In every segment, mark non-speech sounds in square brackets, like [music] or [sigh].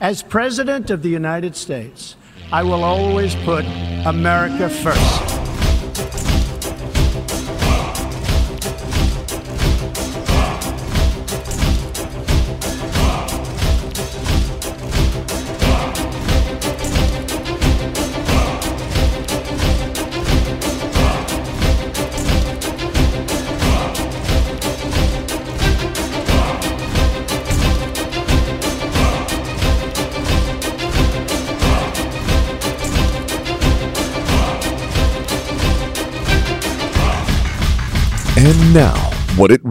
As President of the United States, I will always put America first.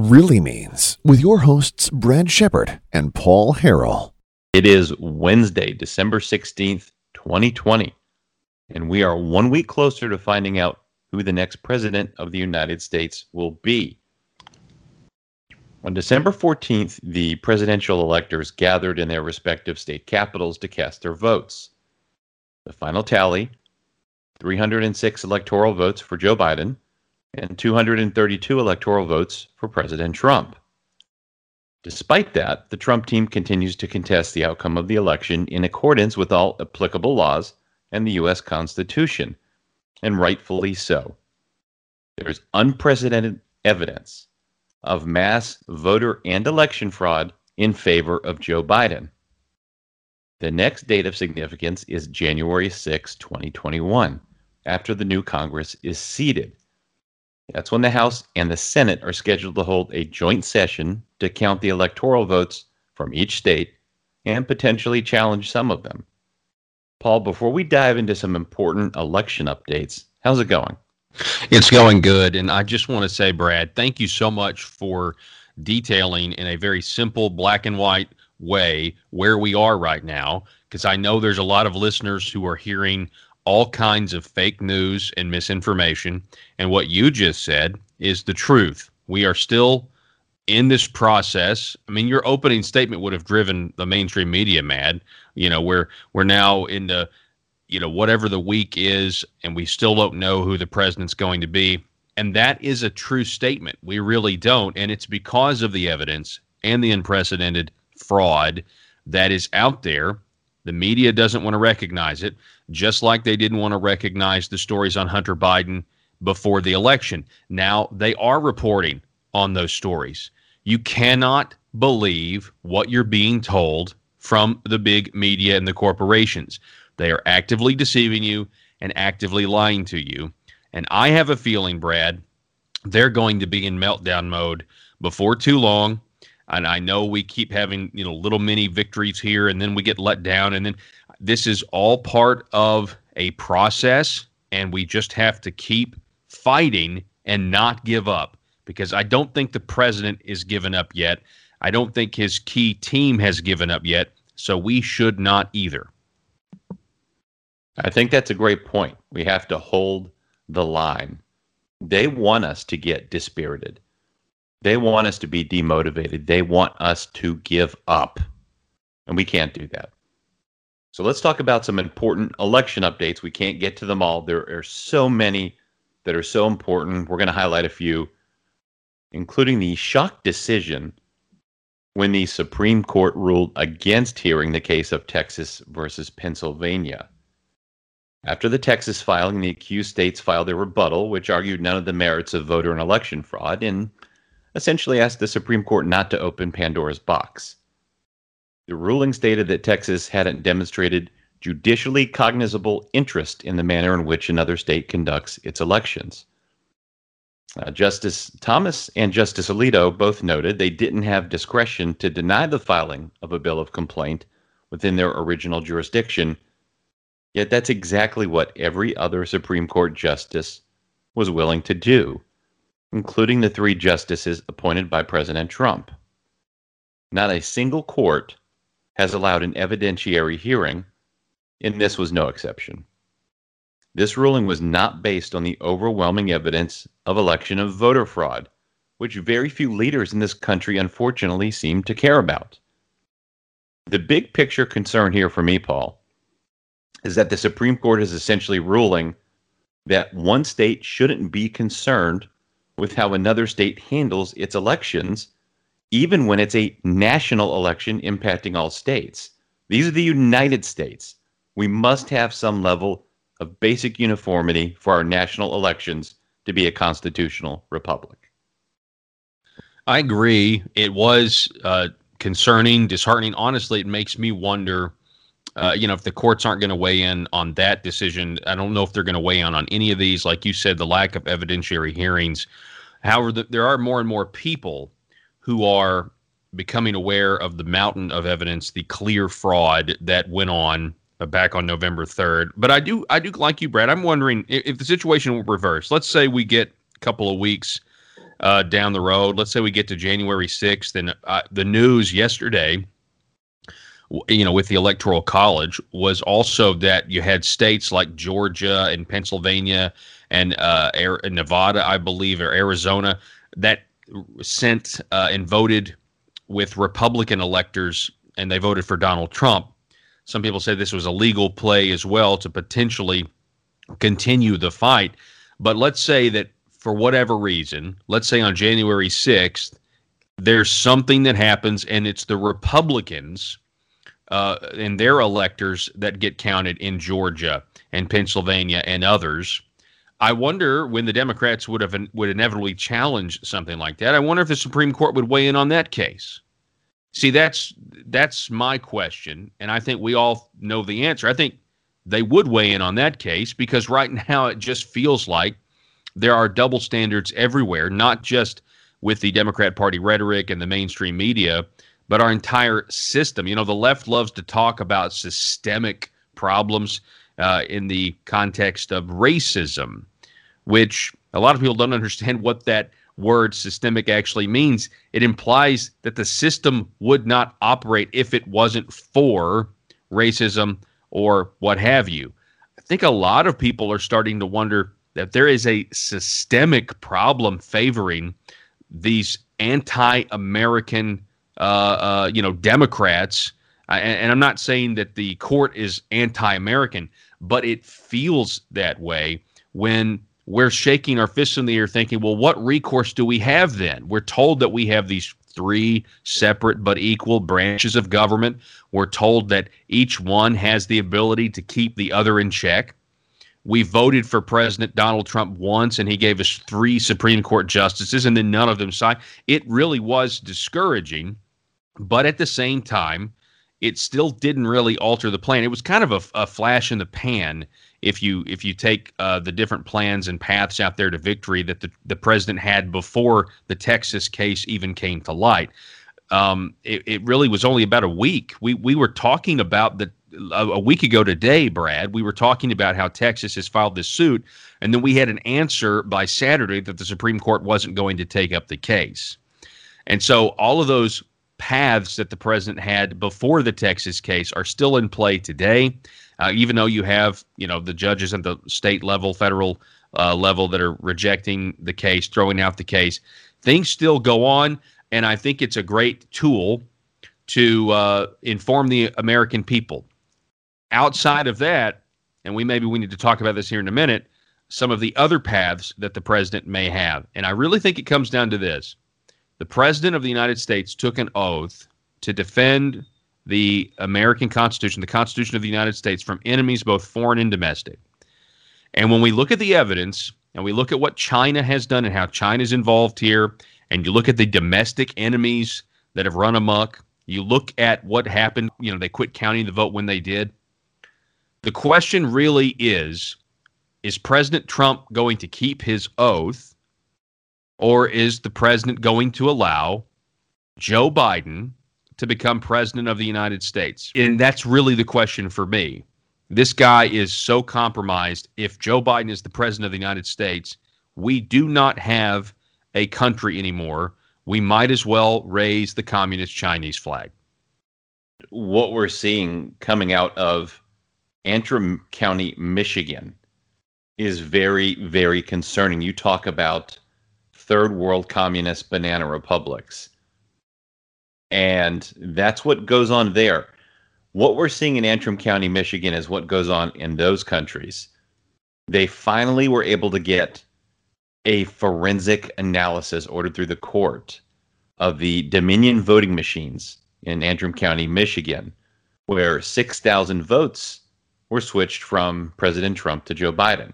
Really means with your hosts, Brad Shepard and Paul Harrell. It is Wednesday, December 16th, 2020, and we are one week closer to finding out who the next president of the United States will be. On December 14th, the presidential electors gathered in their respective state capitals to cast their votes. The final tally 306 electoral votes for Joe Biden and 232 electoral votes for President Trump. Despite that, the Trump team continues to contest the outcome of the election in accordance with all applicable laws and the U.S. Constitution, and rightfully so. There's unprecedented evidence of mass voter and election fraud in favor of Joe Biden. The next date of significance is January 6, 2021, after the new Congress is seated. That's when the House and the Senate are scheduled to hold a joint session to count the electoral votes from each state and potentially challenge some of them. Paul, before we dive into some important election updates, how's it going? It's going good. And I just want to say, Brad, thank you so much for detailing in a very simple black and white way where we are right now. Because I know there's a lot of listeners who are hearing all kinds of fake news and misinformation. And what you just said is the truth. We are still in this process. I mean, your opening statement would have driven the mainstream media mad. You know, we're we're now into you know whatever the week is, and we still don't know who the president's going to be. And that is a true statement. We really don't, and it's because of the evidence and the unprecedented fraud that is out there. The media doesn't want to recognize it just like they didn't want to recognize the stories on Hunter Biden before the election. Now they are reporting on those stories. You cannot believe what you're being told from the big media and the corporations. They are actively deceiving you and actively lying to you. And I have a feeling, Brad, they're going to be in meltdown mode before too long. And I know we keep having, you know, little mini victories here and then we get let down and then this is all part of a process, and we just have to keep fighting and not give up because I don't think the president is given up yet. I don't think his key team has given up yet. So we should not either. I think that's a great point. We have to hold the line. They want us to get dispirited. They want us to be demotivated. They want us to give up. And we can't do that. So let's talk about some important election updates. We can't get to them all. There are so many that are so important. We're going to highlight a few, including the shock decision when the Supreme Court ruled against hearing the case of Texas versus Pennsylvania. After the Texas filing, the accused states filed a rebuttal, which argued none of the merits of voter and election fraud and essentially asked the Supreme Court not to open Pandora's box. The ruling stated that Texas hadn't demonstrated judicially cognizable interest in the manner in which another state conducts its elections. Uh, Justice Thomas and Justice Alito both noted they didn't have discretion to deny the filing of a bill of complaint within their original jurisdiction. Yet that's exactly what every other Supreme Court justice was willing to do, including the three justices appointed by President Trump. Not a single court has allowed an evidentiary hearing, and this was no exception. This ruling was not based on the overwhelming evidence of election of voter fraud, which very few leaders in this country unfortunately seem to care about. The big picture concern here for me, Paul, is that the Supreme Court is essentially ruling that one state shouldn't be concerned with how another state handles its elections even when it's a national election impacting all states. These are the United States. We must have some level of basic uniformity for our national elections to be a constitutional republic. I agree. It was uh, concerning, disheartening. Honestly, it makes me wonder. Uh, you know, if the courts aren't going to weigh in on that decision, I don't know if they're going to weigh in on any of these. Like you said, the lack of evidentiary hearings. However, the, there are more and more people who are becoming aware of the mountain of evidence, the clear fraud that went on back on November 3rd. But I do, I do like you, Brad. I'm wondering if, if the situation will reverse. Let's say we get a couple of weeks uh, down the road. Let's say we get to January 6th, and uh, the news yesterday, you know, with the Electoral College, was also that you had states like Georgia and Pennsylvania and uh, Nevada, I believe, or Arizona that sent uh, and voted with Republican electors, and they voted for Donald Trump. Some people say this was a legal play as well to potentially continue the fight. But let's say that for whatever reason, let's say on January 6th, there's something that happens and it's the Republicans uh, their electors that get counted in Georgia and Pennsylvania and others. I wonder when the Democrats would have would inevitably challenge something like that. I wonder if the Supreme Court would weigh in on that case. See, that's that's my question, and I think we all know the answer. I think they would weigh in on that case because right [laughs] now it just feels like there are double standards everywhere, not just with the Democrat Party rhetoric and the mainstream media, but our entire system. You know, the left loves to talk about systemic problems uh, in the context of racism, which a lot of people don't understand [laughs] what that word systemic actually means. It implies that the system would not operate if it wasn't for racism or what have you. I think a lot of people are starting to wonder that there is a systemic problem favoring these anti-American, uh, uh, you know, Democrats. Uh, and, and I'm not saying that the court is anti-American, but it feels that way when we're shaking our fists in the air, thinking, "Well, what recourse do we have then?" We're told that we have these three separate but equal branches of government. We're told that each one has the ability to keep the other in check. We voted for President Donald Trump once, and he gave us three Supreme Court justices, and then none of them signed. It really was discouraging, but at the same time, it still didn't really alter the plan. It was kind of a, a flash in the pan if you if you take uh, the different plans and paths out there to victory that the, the president had before the Texas case even came to light. Um, it, it really was only about a week. We we were talking about the a, week ago today, Brad, we were talking about how Texas has filed this suit, and then we had an answer by Saturday that the Supreme Court wasn't going to take up the case. And so all of those paths that the president had before the Texas case are still in play today, uh, even though you have you know the judges at the state level, federal uh, level that are rejecting the case, throwing out the case. Things still go on, and I think it's a great tool to uh, inform the American people outside of that, and we maybe we need to talk about this here in a minute, some of the other paths that the president may have. And I really think it comes down to this. The president of the United States took an oath to defend the American Constitution, the Constitution of the United States, from enemies both foreign and domestic. And when we look at the evidence and we look at what China has done and how China is involved here, and you look at the domestic enemies that have run amok, you look at what happened, you know, they quit counting the vote when they did. The question really is is President Trump going to keep his oath or is the president going to allow Joe Biden to become president of the United States? And that's really the question for me. This guy is so compromised. If Joe Biden is the president of the United States, we do not have a country anymore. We might as well raise the communist Chinese flag. What we're seeing coming out of Antrim County, Michigan, is very, very concerning. You talk about third world communist banana republics. And that's what goes on there. What we're seeing in Antrim County, Michigan is what goes on in those countries. They finally were able to get a forensic analysis ordered through the court of the Dominion voting machines in Antrim County, Michigan where 6,000 votes were switched from President Trump to Joe Biden.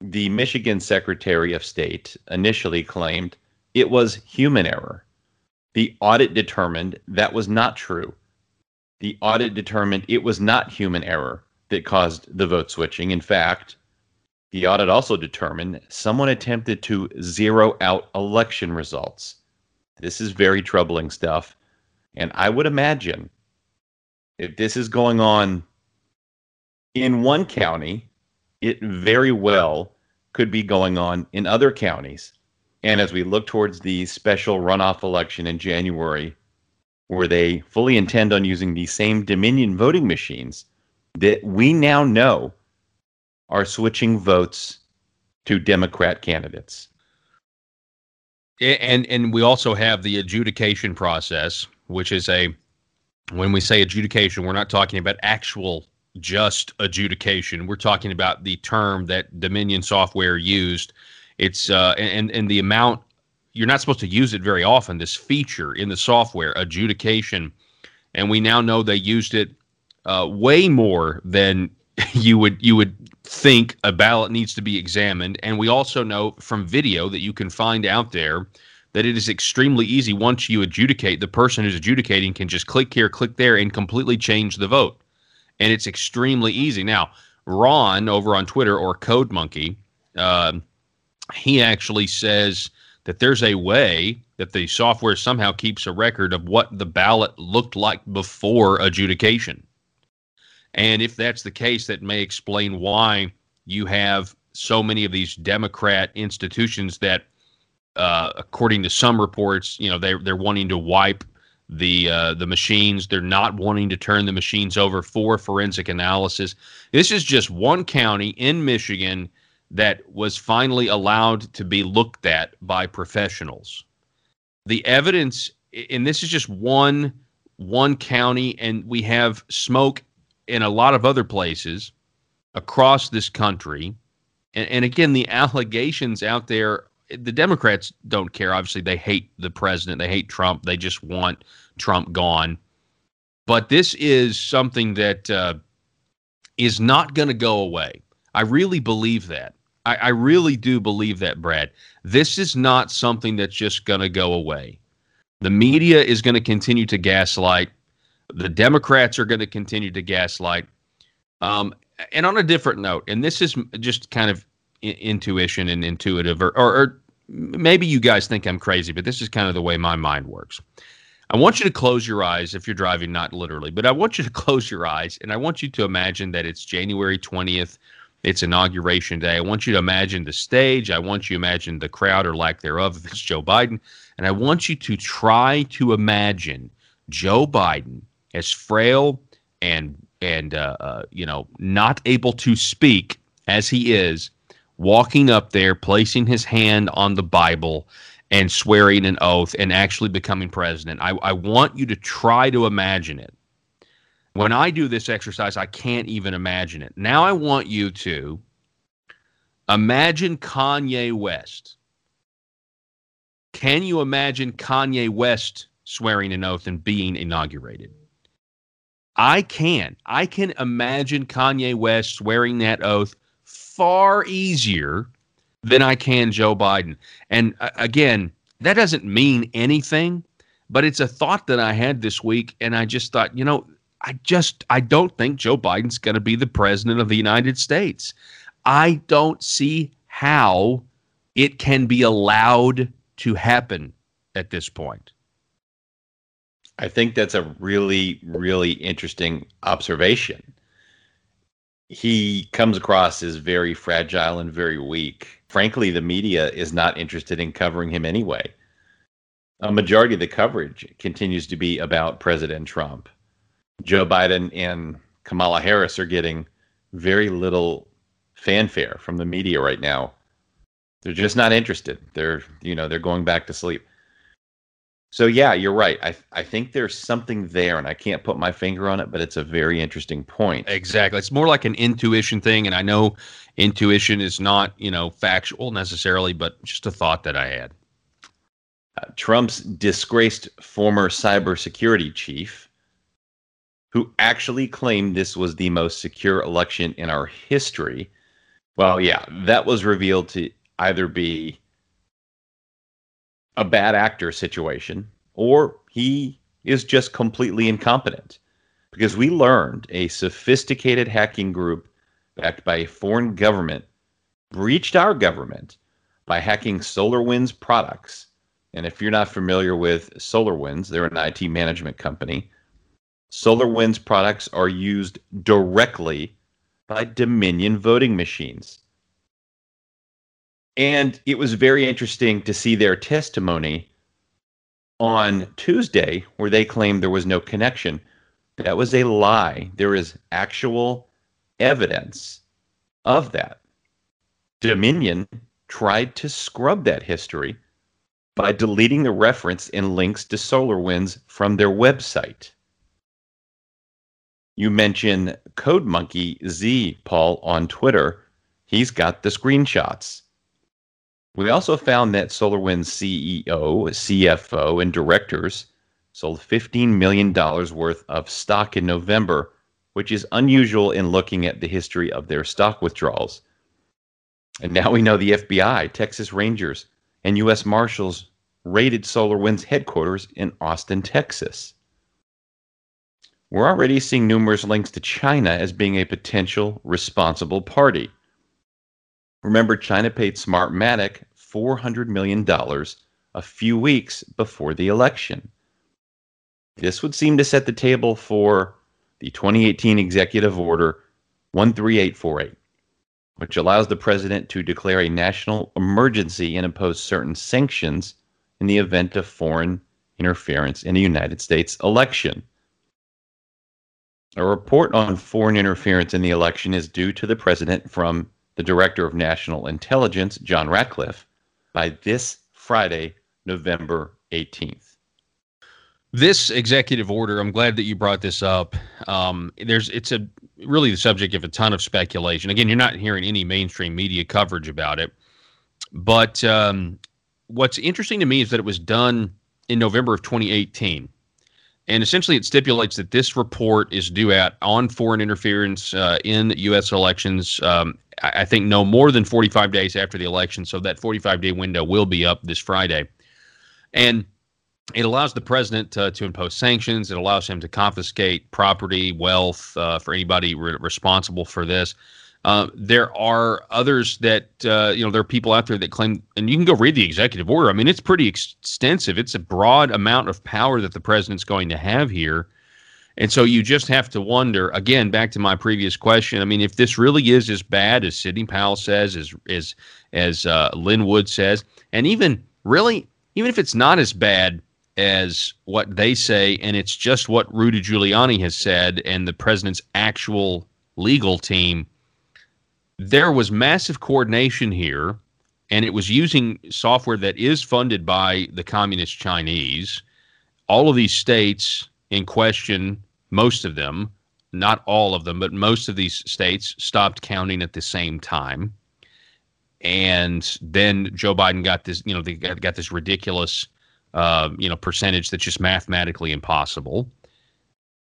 The Michigan Secretary of State initially claimed it was human error. The audit determined that was not true. The audit determined it was not human error that caused the vote switching. In fact, the audit also determined someone attempted to zero out election results. This is very troubling stuff. And I would imagine if this is going on in one county, it very well could be going on in other counties. And as we look towards the special runoff election in January, where they fully intend on using the same Dominion voting machines that we now know are switching votes to Democrat candidates. And and we also have the adjudication process, which is a when we say adjudication, we're not talking about actual just adjudication. We're talking about the term that Dominion software used. It's uh, and and the amount you're not supposed to use it very often. This feature in the software adjudication, and we now know they used it uh, way more than [laughs] you would you would think a ballot needs to be examined. And we also know from video that you can find out there that it is extremely easy once you adjudicate. The person who's adjudicating can just click here, click there, and completely change the vote. And it's extremely easy. Now, Ron over on Twitter or Code Monkey, uh, he actually says that there's a way that the software somehow keeps a record of what the ballot looked like before adjudication. And if that's the case, that may explain why you have so many of these Democrat institutions that, uh, according to some reports, you know, they they're wanting to wipe the uh, the machines. They're not wanting to turn the machines over for forensic analysis. This is just one county in Michigan that was finally allowed to be looked at by professionals. The evidence, and this is just one one county, and we have smoke in a lot of other places across this country. And, and again, the allegations out there, the Democrats don't care. Obviously, they hate the president, they hate Trump, they just want Trump gone. But this is something that uh, is not going to go away. I really believe that. I, I really do believe that, Brad. This is not something that's just going to go away. The media is going to continue to gaslight. The Democrats are going to continue to gaslight. Um, and on a different note, and this is just kind of intuition and intuitive, or, or, or maybe you guys think I'm crazy, but this is kind of the way my mind works. I want you to close your eyes if you're driving, not literally, but I want you to [laughs] close your eyes and I want you to imagine that it's January 20th. It's inauguration day. I want you to imagine the stage. I want you to imagine the crowd or lack thereof if it's Joe Biden. And I want you to try to imagine Joe Biden as frail and and uh, uh, you know not able to speak as he is, walking up there, placing his hand on the Bible and swearing an oath and actually becoming president. I, I want you to try to imagine it. When I do this exercise, I can't even imagine it. Now I want you to imagine Kanye West. Can you imagine Kanye West swearing an oath and being inaugurated? I can. I can imagine Kanye West swearing that oath far easier than I can Joe Biden. And uh, again, that doesn't mean anything, but it's a thought that I had this week. And I just thought, you know, I just, I don't think Joe Biden's going to be the president of the United States. I don't see how it can be allowed to happen at this point. I think that's a really, really interesting observation. He comes across as very fragile and very weak. Frankly, the media is not interested in covering him anyway. A majority of the coverage continues to be about President Trump. Joe Biden and Kamala Harris are getting very little fanfare from the media right now. They're just not interested. They're, you know, they're going back to sleep. So yeah, you're right. I I think there's something there, and I can't put my finger on it, but it's a very interesting point. Exactly. It's more like an intuition thing, and I know intuition is not you know factual necessarily, but just a thought that I had. Uh, Trump's disgraced former cybersecurity chief who actually claimed this was the most secure election in our history. Well, yeah, that was revealed to either be a bad actor situation or he is just completely incompetent. Because we learned a sophisticated hacking group backed by a foreign government breached our government by hacking SolarWinds products. And if you're not familiar with SolarWinds, they're an IT management company. SolarWinds products are used directly by Dominion voting machines. And it was very interesting to see their testimony on Tuesday where they claimed there was no connection. That was a lie. There is actual evidence of that. Dominion tried to scrub that history by deleting the reference and links to SolarWinds from their website. You mentioned Code Monkey Z, Paul, on Twitter. He's got the screenshots. We also found that SolarWinds CEO, CFO, and directors sold $15 million worth of stock in November, which is unusual in looking at the history of their stock withdrawals. And now we know the FBI, Texas Rangers, and U.S. Marshals raided SolarWinds headquarters in Austin, Texas. We're already seeing numerous links to China as being a potential responsible party. Remember, China paid Smartmatic $400 million a few weeks before the election. This would seem to set the table for the 2018 Executive Order 13848, which allows the president to declare a national emergency and impose certain sanctions in the event of foreign interference in a United States election. A report on foreign interference in the election is due to the president from the Director of National Intelligence, John Ratcliffe, by this Friday, November 18th. This executive order, I'm glad that you brought this up. Um, there's, it's a really the subject of a ton of speculation. Again, you're not hearing any mainstream media coverage about it. But um, what's interesting to me is that it was done in November of 2018. And essentially, it stipulates that this report is due out on foreign interference uh, in U.S. elections. Um, I think no more than 45 days after the election. So that 45 day window will be up this Friday. And it allows the president to, to impose sanctions. It allows him to confiscate property, wealth uh, for anybody re- responsible for this. Uh, there are others that uh, you know there are people out there that claim, and you can go read the executive order. I mean, it's pretty extensive. It's a broad amount of power that the president's going to have here, and so you just have to wonder again. Back to my previous question. I mean, if this really is as bad as Sidney Powell says, as as as uh, Lin Wood says, and even really, even if it's not as bad as what they say, and it's just what Rudy Giuliani has said, and the president's actual legal team there was massive coordination here, and it was using software that is funded by the communist Chinese. All of these states in question, most of them, not all of them, but most of these states stopped counting at the same time. And then Joe Biden got this, you know, they got, got this ridiculous, uh, you know, percentage that's just mathematically impossible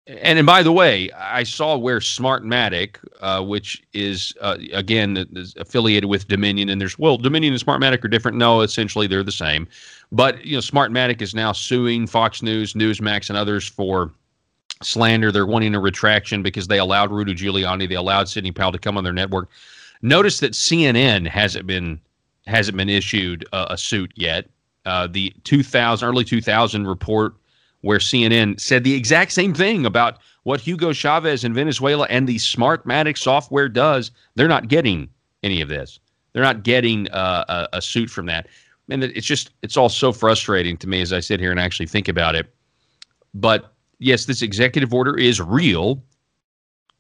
and, and by the way, I saw where Smartmatic, uh, which is uh, again is affiliated with Dominion, and there's well, Dominion and Smartmatic are different. No, essentially they're the same. But you know, Smartmatic is now suing Fox News, Newsmax, and others for slander. They're wanting a retraction because they allowed Rudy Giuliani, they allowed Sidney Powell to come on their network. Notice that CNN hasn't been hasn't been issued a, a suit yet. Uh, the 2000 early 2000 report where CNN said the exact same thing about what Hugo Chavez in Venezuela and the Smartmatic software does. They're not getting any of this. They're not getting uh, a, a suit from that. And it's just, it's all so frustrating to me as I sit here and actually think about it. But yes, this executive order is real.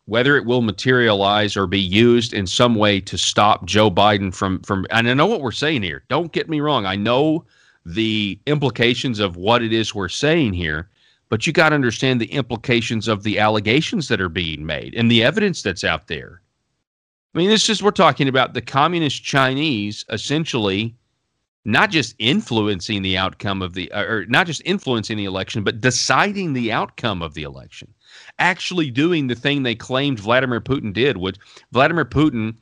Whether it will materialize or be used in some way to stop Joe Biden from from and I know what we're saying here. Don't get me wrong. I know the implications of what it is we're saying here, but you got to understand the implications of the allegations that are being made and the evidence that's out there. I mean, this is we're talking about the communist Chinese essentially not just influencing the outcome of the uh, or not just influencing the election, but deciding the outcome of the election. actually doing the thing they claimed Vladimir Putin did. Which Vladimir Putin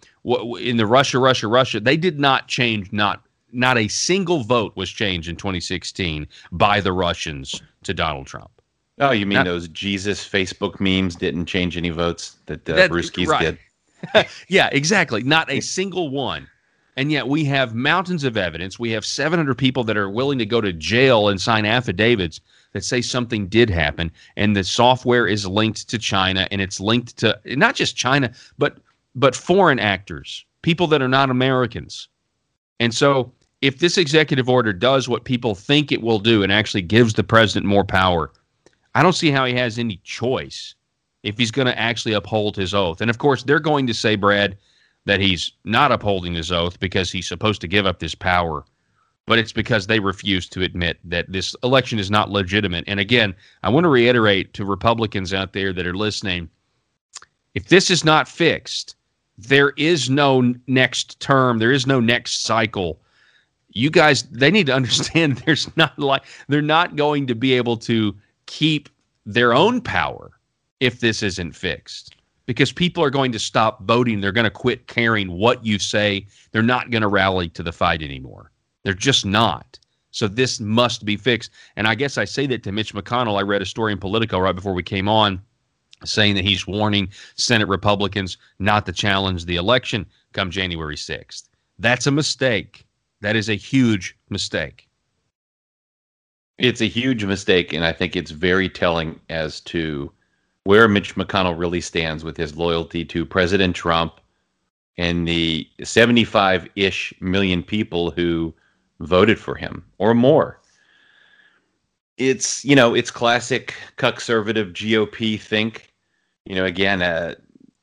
in the Russia, Russia, Russia, they did not change. Not not a single vote was changed in 2016 by the Russians to Donald Trump. Oh, you mean those Jesus Facebook memes didn't change any votes that the uh, Ruskies right. did? [laughs] yeah, exactly. Not a single one. And yet we have mountains of evidence. We have 700 people that are willing to go to jail and sign affidavits that say something did happen. And the software is linked to China and it's linked to not just China, but but foreign actors, people that are not Americans. And so if this executive order does what people think it will do and actually gives the president more power, I don't see how he has any choice if he's going to actually uphold his oath. And of course, they're going to say, Brad, that he's not upholding his oath because he's supposed to give up this power. But it's because they refuse to admit that this election is not legitimate. And again, I want to reiterate to Republicans out there that are listening if this is not fixed, there is no next term, there is no next cycle. You guys, they need to understand [laughs] there's not like they're not going to be able to keep their own power if this isn't fixed because people are going to stop voting. They're going to quit caring what you say. They're not going to rally to the fight anymore. They're just not. So this must be fixed. And I guess I say that to Mitch McConnell. I read a story in Politico right before we came on saying that he's warning Senate Republicans not to challenge the election come January 6th. That's a mistake. That is a huge mistake. It's a huge mistake, and I think it's very telling as to where Mitch McConnell really stands with his loyalty to President Trump and the 75 ish million people who voted for him or more. It's, you know, it's classic conservative GOP think. You know, again, uh,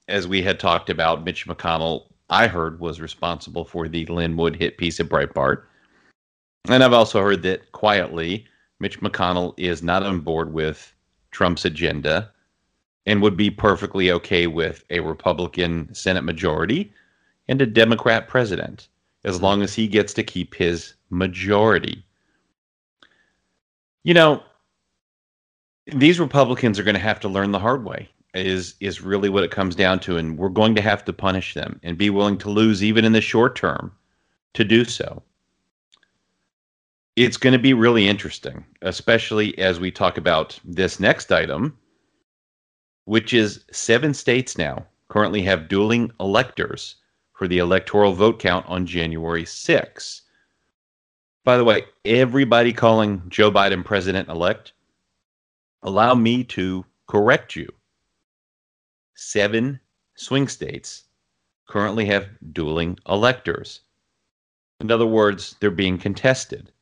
as we had talked about, Mitch McConnell, I heard, was responsible for the Lin Wood hit piece at Breitbart. And I've also heard that quietly, Mitch McConnell is not on board with Trump's agenda and would be perfectly okay with a Republican Senate majority and a Democrat president as long as he gets to keep his majority. You know, these Republicans are going to have to learn the hard way. Is is really what it comes down to, and we're going to have to punish them and be willing to lose even in the short term to do so. It's going to be really interesting, especially as we talk about this next item, which is seven states now currently have dueling electors for the electoral vote count on January 6. By the way, everybody calling Joe Biden president elect, allow me to correct you. Seven swing states currently have dueling electors. In other words, they're being contested.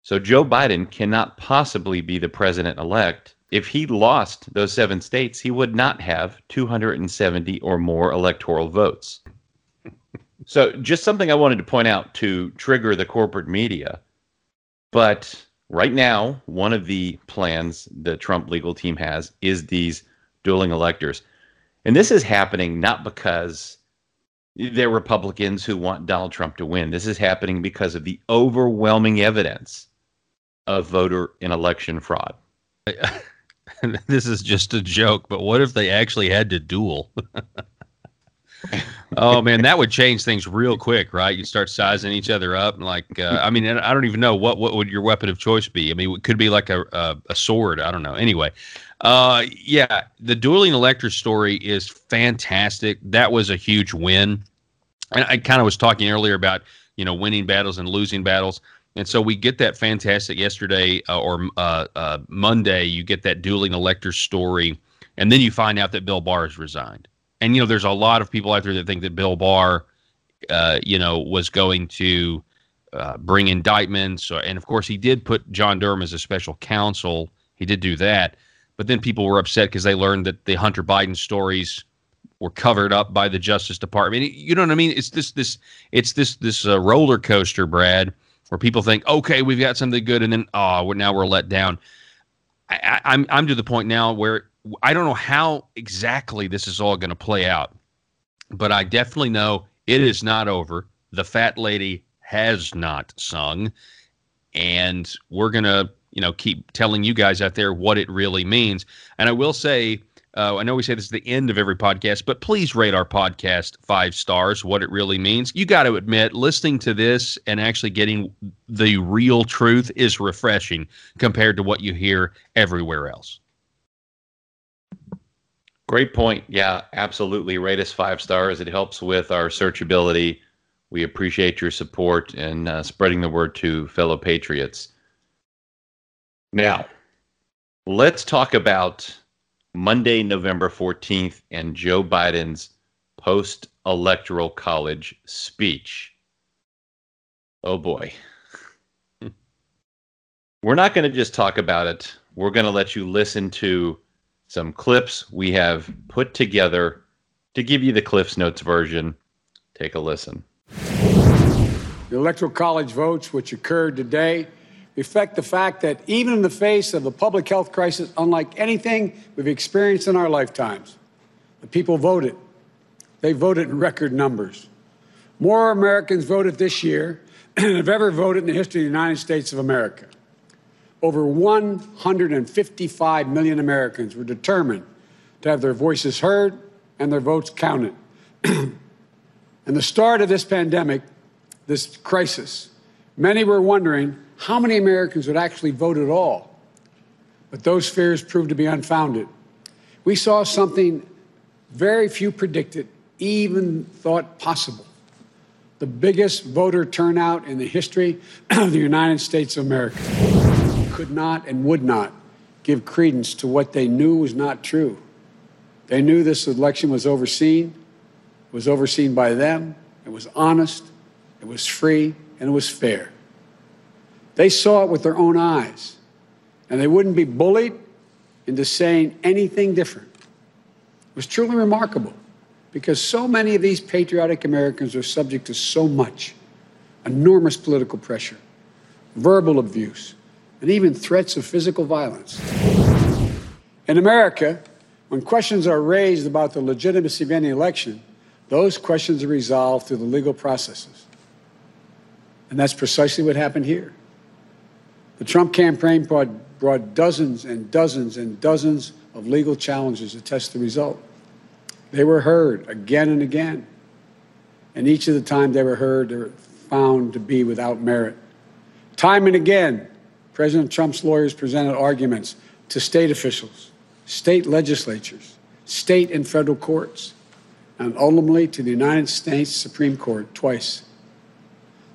So Joe Biden cannot possibly be the president elect if he lost those seven states, he would not have 270 or more electoral votes. [laughs] so, just something I wanted to point out to trigger the corporate media. But right now, one of the plans the Trump legal team has is these dueling electors. And this is happening not because they're Republicans who want Donald Trump to win. This is happening because of the overwhelming evidence of voter and election fraud. [laughs] this is just a joke, but what if they actually had to duel? [laughs] oh man, that would change things real quick, right? You start sizing each other up, and like, uh, I mean, I don't even know what what would your weapon of choice be. I mean, it could be like a a, a sword. I don't know. Anyway, uh, yeah, the dueling elector story is fantastic. That was a huge win, and I kind of was talking earlier about you know winning battles and losing battles. And so we get that fantastic yesterday uh, or uh, uh, Monday, you get that dueling elector story. And then you find out that Bill Barr has resigned. And, you know, there's a lot of people out there that think that Bill Barr, uh, you know, was going to uh, bring indictments. And of course, he did put John Durham as a special counsel. He did do that. But then people were upset because they learned that the Hunter Biden stories were covered up by the Justice Department. You know what I mean? It's this, this, it's this, this uh, roller coaster, Brad where people think, okay, we've got something good, and then oh, now we're let down. I, I'm I'm to the point now where I don't know how exactly this is all going to play out, but I definitely know it is not over. The fat lady has not sung, and we're gonna you know keep telling you guys out there what it really means. And I will say Uh, I know we say this is the end of every podcast, but please rate our podcast five stars. What it really means. You got to admit, listening to this and actually getting the real truth is refreshing compared to what you hear everywhere else. Great point. Yeah, absolutely. Rate us five stars. It helps with our searchability. We appreciate your support and uh, spreading the word to fellow patriots. Now, let's talk about Monday, November 14th, and Joe Biden's post electoral college speech. Oh boy. [laughs] We're not going to just talk about it. We're going to let you listen to some clips we have put together to give you the Cliffs Notes version. Take a listen. The Electoral College votes, which occurred today, reflect the fact that even in the face of a public health crisis unlike anything we've experienced in our lifetimes, the people voted. They voted in record numbers. More Americans voted this year [clears throat] than have ever voted in the history of the United States of America. Over 155 million Americans were determined to have their voices heard and their votes counted. [clears throat] and the start of this pandemic this crisis, many were wondering how many Americans would actually vote at all. But those fears proved to be unfounded. We saw something very few predicted, even thought possible. The biggest voter turnout in the history [clears throat] of the United States of America could not and would not give credence to what they knew was not true. They knew this election was overseen, was overseen by them, it was honest, it was free and it was fair. They saw it with their own eyes, and they wouldn't be bullied into saying anything different. It was truly remarkable because so many of these patriotic Americans are subject to so much enormous political pressure, verbal abuse, and even threats of physical violence. In America, when questions are raised about the legitimacy of any election, those questions are resolved through the legal processes. And that's precisely what happened here. The Trump campaign brought, brought dozens and dozens and dozens of legal challenges to test the result. They were heard again and again. And each of the time they were heard, they were found to be without merit. Time and again, President Trump's lawyers presented arguments to state officials, state legislatures, state and federal courts, and ultimately to the United States Supreme Court twice.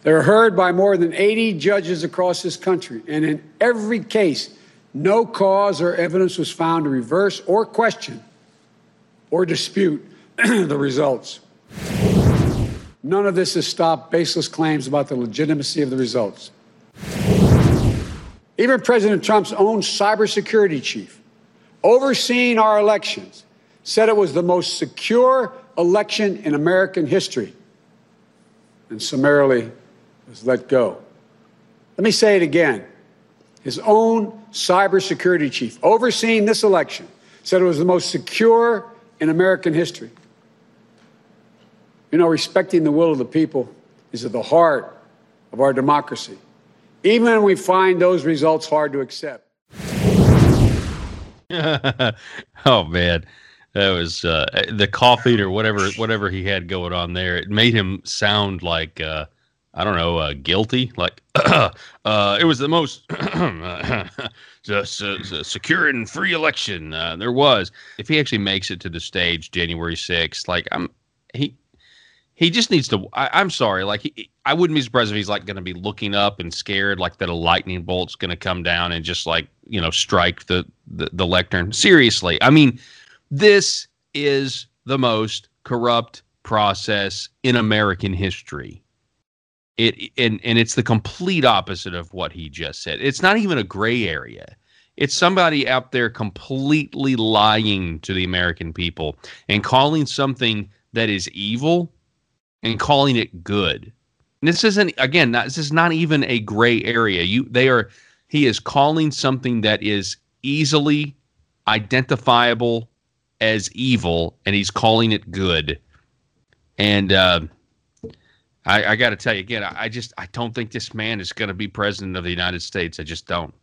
They were heard by more than 80 judges across this country, and in every case, no cause or evidence was found to reverse or question or dispute [clears throat] the results. None of this has stopped baseless claims about the legitimacy of the results. Even President Trump's own cybersecurity chief, overseeing our elections, said it was the most secure election in American history and summarily was let go. Let me say it again. His own cybersecurity chief, overseeing this election, said it was the most secure in American history. You know, respecting the will of the people is at the heart of our democracy, even when we find those results hard to accept. [laughs] oh man, that was uh, the coffee or whatever whatever he had going on there. It made him sound like uh, I don't know, uh, guilty. Like [clears throat] uh, it was the most [clears throat] secure and free election uh, there was. If he actually makes it to the stage January sixth, like I'm, he he just needs to. I, am sorry, like he, I wouldn't be surprised if he's like going to be looking up and scared, like that a lightning bolt's going to come down and just like you know strike the, the the lectern. Seriously, I mean, this is the most corrupt process in American history it and and it's the complete opposite of what he just said. It's not even a gray area. It's somebody out there completely lying to the American people and calling something that is evil and calling it good. And this isn't again, not, this is not even a gray area. You they are he is calling something that is easily identifiable as evil and he's calling it good. And uh I, I got to tell you again, I, I just I don't think this man is going to be president of the United States. I just don't.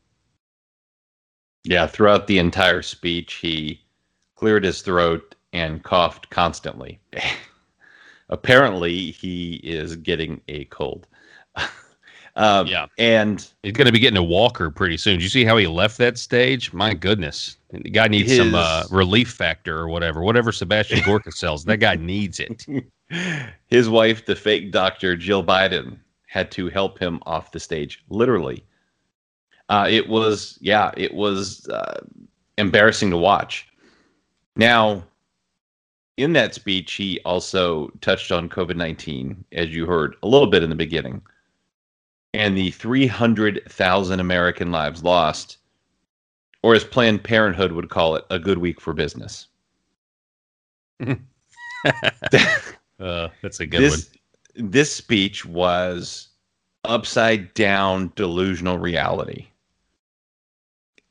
Yeah, throughout the entire speech, he cleared his throat, and coughed constantly. [laughs] Apparently, he is getting a cold. [laughs] um, Yeah. And He's going to be getting a walker pretty soon. Did you see how he left that stage? My goodness. The guy needs some uh, relief factor or whatever. Whatever Sebastian Gorka sells, that guy needs it. [laughs] his wife, the fake doctor, Jill Biden, had to help him off the stage, literally. Uh, it was, yeah, it was uh, embarrassing to watch. Now, in that speech, he also touched on COVID 19, as you heard a little bit in the beginning, and the 300,000 American lives lost, or as Planned Parenthood would call it, a good week for business. [laughs] [laughs] Uh, that's a good this this speech was upside down delusional reality.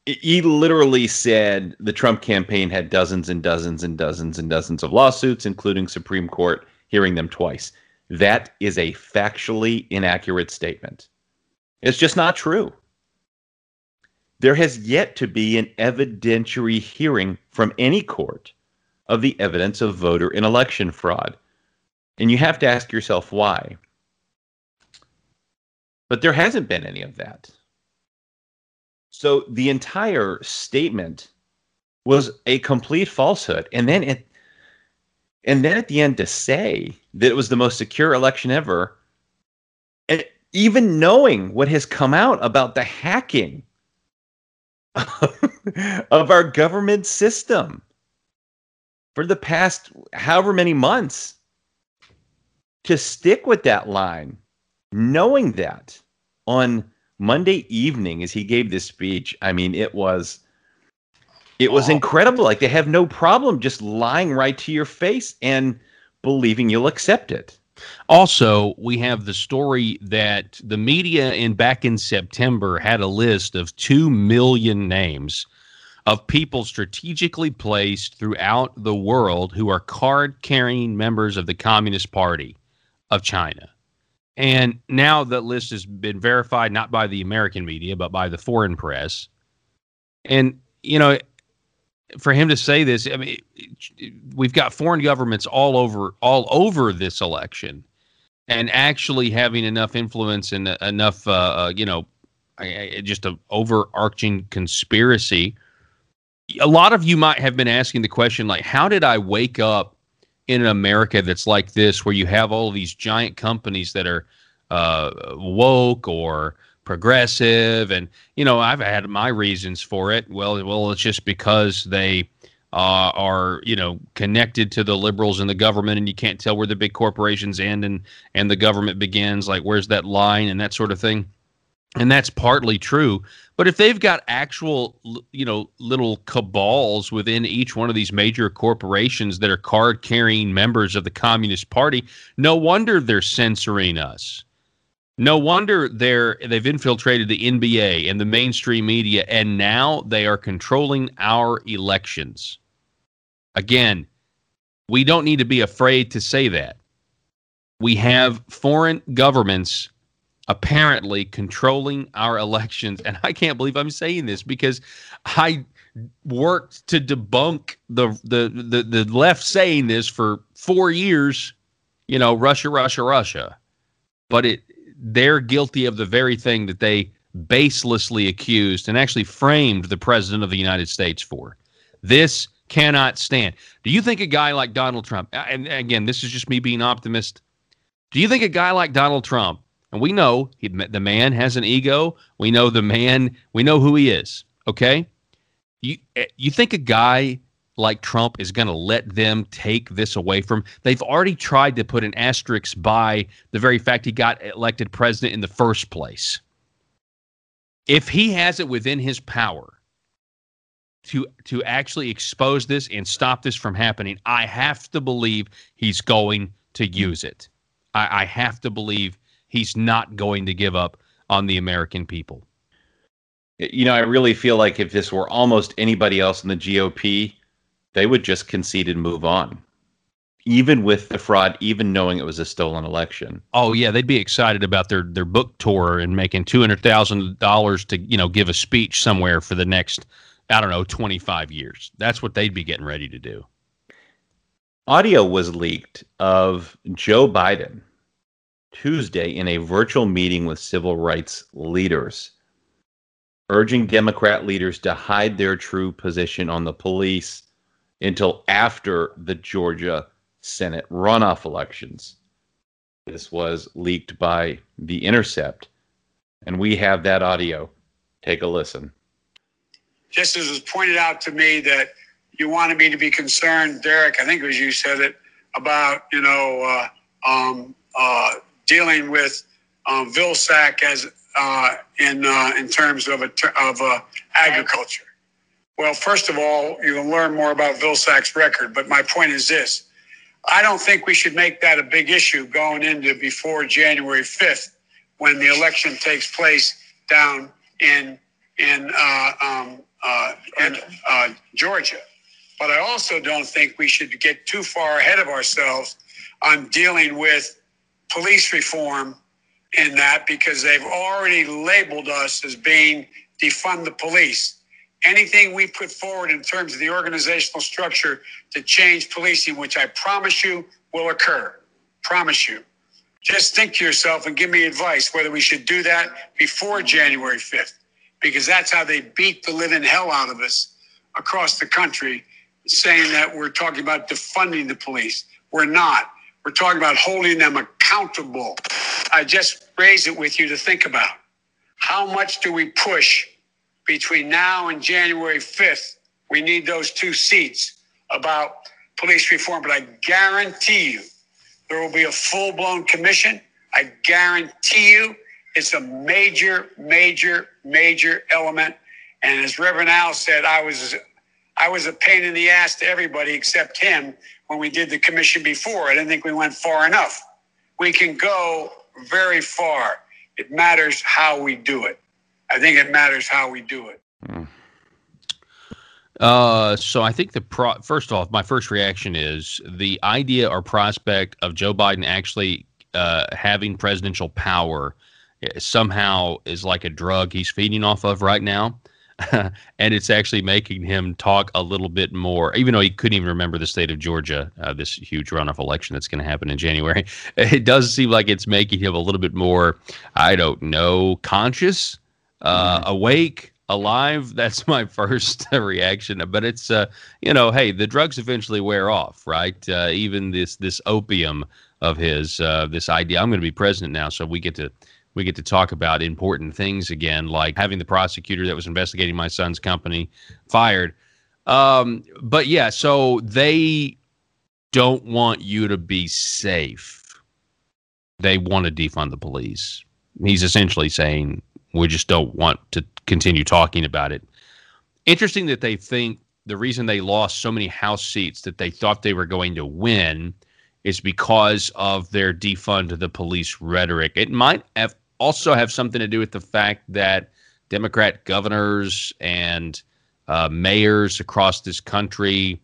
He- He literally said the Trump campaign had dozens and dozens and dozens and dozens of lawsuits, including Supreme Court hearing them twice. That is a factually inaccurate statement. It's just not true. There has yet to be an evidentiary hearing from any court of the evidence of voter and election fraud. And you have to ask yourself why. But there hasn't been any of that. So the entire statement was a complete falsehood. And then it and then at the end to say that it was the most secure election ever, and even knowing what has come out about the hacking [laughs] of our government system for the past however many months to stick with that line, knowing that on Monday evening as he gave this speech, I mean, it was it was incredible. Like they have no problem just lying right to your face and believing you'll accept it. Also, we have the story that the media in back in September had a list of 2 million names of people strategically placed throughout the world who are card carrying members of the Communist Party of China. And now that list has been verified not by the American media, but by the foreign press. And, you know, for him to say this, I mean, we've got foreign governments all over all over this election, and actually having enough influence and enough, uh, uh, you know, just an overarching conspiracy. A lot of you might have been asking the question, like, how did I wake up in an America that's like this, where you have all these giant companies that are uh, woke or progressive and you know i've had my reasons for it. Well well it's just because they uh, are you know connected to the liberals and the government and you can't tell where the big corporations end and and the government begins like where's that line and that sort of thing. And that's partly true but if they've got actual you know little cabals within each one of these major corporations that are card carrying members of the communist party no wonder they're censoring us no wonder they're they've infiltrated the NBA and the mainstream media, and now they are controlling our elections. Again, we don't need to be afraid to say that. We have foreign governments apparently controlling our elections, and I can't believe I'm saying this because I worked to debunk the the the, the left saying this for four years. You know, Russia, Russia, Russia, but it they're guilty of the very thing that they baselessly accused and actually framed the president of the United States for. This cannot stand. Do you think a guy like Donald Trump, and again, this is just me being optimist, do you think a guy like Donald Trump, and we know he, the man has an ego, we know the man, we know who he is, okay? You, eh, you think a guy like Trump is going to let them take this away from. They've already tried to put an asterisk by the very fact he got elected president in the first place. If he has it within his power to to actually expose this and stop this from happening, I have to believe he's going to use it. I, I have to believe he's not going to give up on the American people. You know, I really feel like if this were almost anybody else in the GOP, they would just concede and move on. Even with the fraud, even knowing it was a stolen election. Oh yeah, they'd be excited about their their book tour and making two hundred thousand dollars to you know give a speech somewhere for the next I don't know, 25 years. That's what they'd be getting ready to do. Audio was leaked of Joe Biden Tuesday in a virtual meeting with civil rights leaders, urging Democrat leaders to hide their true position on the police until after the Georgia Senate runoff elections. This was leaked by The Intercept, and we have that audio. Take a listen. Just as was pointed out to me that you wanted me to be concerned, Derek. I think it was you said it about you know uh, um, uh, dealing with um, Vilsack as uh, in uh, in terms of a, of uh, agriculture. Well, first of all, you can learn more about Vilsack's record, but my point is this: I don't think we should make that a big issue going into before January fifth, when the election takes place down in in uh, um, in Georgia. But I also don't think we should get too far ahead of ourselves on dealing with police reform in that because they've already labeled us as being defund the police. Anything we put forward in terms of the organizational structure to change policing, which I promise you will occur, promise you. Just think to yourself and give me advice whether we should do that before January 5th, because that's how they beat the living hell out of us across the country saying that we're talking about defunding the police. We're not. We're talking about holding them accountable. I just raise it with you to think about. How much do we push between now and January 5th? We need those two seats about police reform, but I guarantee you there will be a full blown commission. I guarantee you it's a major, major, major element. And as Reverend Al said, I was I was a pain in the ass to everybody except him when we did the commission before. I didn't think we went far enough. We can go very far. It matters how we do it. I think it matters how we do it. Hmm. Uh, so I think the pro- first off, my first reaction is the idea or prospect of Joe Biden actually uh, having presidential power eh, somehow is like a drug he's feeding off of right now. [laughs] and it's actually making him talk a little bit more, even though he couldn't even remember the state of Georgia, uh, this huge runoff election that's going to happen in January. [laughs] It does seem like it's making him a little bit more, I don't know, conscious, uh, mm-hmm. awake, alive. [laughs] That's my first reaction. But it's, uh, you know, hey, the drugs eventually wear off, right? Uh, even this this opium of his, uh, this idea, I'm going to be president now, so we get to we get to talk about important things again, like having the prosecutor that was investigating my son's company fired. Um, but yeah, so they don't want you to be safe. They want to defund the police. He's essentially saying we just don't want to continue talking about it. Interesting that they think the reason they lost so many House seats that they thought they were going to win is because of their defund the police rhetoric. It might have also have something to do with the fact that Democrat governors and uh, mayors across this country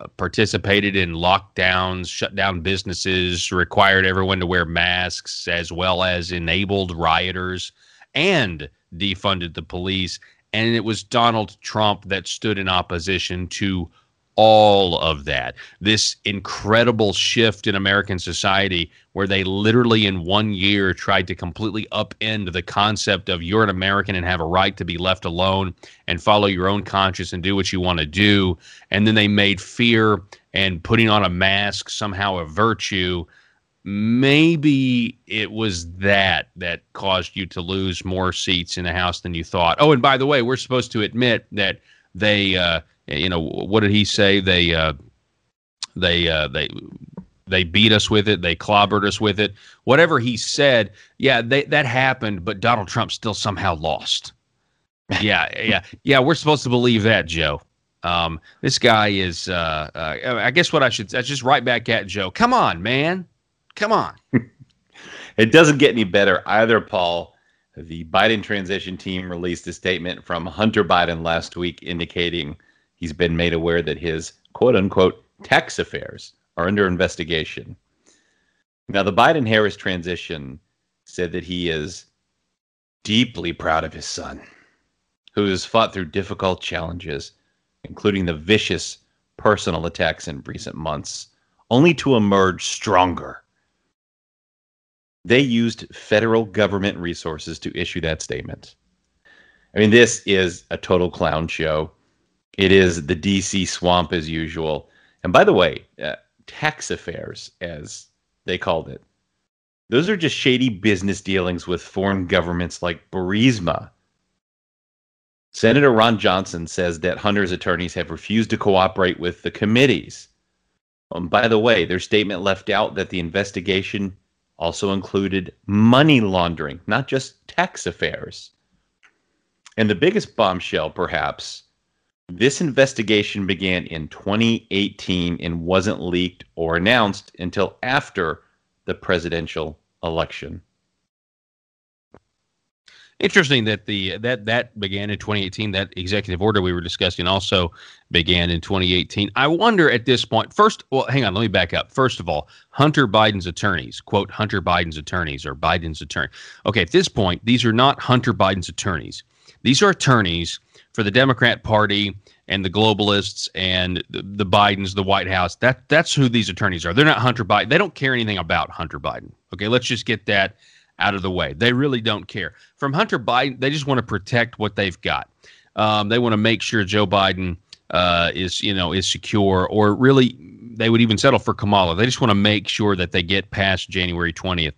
uh, participated in lockdowns, shut down businesses, required everyone to wear masks, as well as enabled rioters and defunded the police. And it was Donald Trump that stood in opposition to all of that. This incredible shift in American society where they literally in one year tried to completely upend the concept of you're an American and have a right to be left alone and follow your own conscience and do what you want to do. And then they made fear and putting on a mask somehow a virtue. Maybe it was that that caused you to lose more seats in the House than you thought. Oh, and by the way, we're supposed to admit that they uh, you know what did he say? They uh, they uh, they they beat us with it. They clobbered us with it. Whatever he said, yeah, they, that happened. But Donald Trump still somehow lost. [laughs] yeah, yeah, yeah. We're supposed to believe that, Joe. Um, this guy is. Uh, uh, I guess what I should. I just write back at Joe. Come on, man. Come on. [laughs] it doesn't get any better either, Paul. The Biden transition team released a statement from Hunter Biden last week indicating he's been made aware that his quote unquote tax affairs are under investigation. Now, the Biden Harris transition said that he is deeply proud of his son. who has fought through difficult challenges, including the vicious personal attacks in recent months, only to emerge stronger. They used federal government resources to issue that statement. I mean, this is a total clown show. It is the DC swamp as usual. And by the way, uh, tax affairs, as they called it, those are just shady business dealings with foreign governments like Burisma. Senator Ron Johnson says that Hunter's attorneys have refused to cooperate with the committees. Um, by the way, their statement left out that the investigation also included money laundering, not just tax affairs. And the biggest bombshell, perhaps, this investigation began in 2018 and wasn't leaked or announced until after the presidential election. Interesting that the that that began in 2018. That executive order we were discussing also began in 2018. I wonder at this point. First, well, hang on. Let me back up. First of all, Hunter Biden's attorneys, quote Hunter Biden's attorneys or Biden's attorney. Okay, at this point, these are not Hunter Biden's attorneys. These are attorneys for the Democrat Party and the globalists and the, the Bidens, the White House. That that's who these attorneys are. They're not Hunter Biden. They don't care anything about Hunter Biden. Okay, let's just get that out of the way. They really don't care. From Hunter Biden, they just want to protect what they've got. Um, they want to make sure Joe Biden uh, is, you know, is secure, or really, they would even settle for Kamala. They just want to make sure that they get past January twentieth.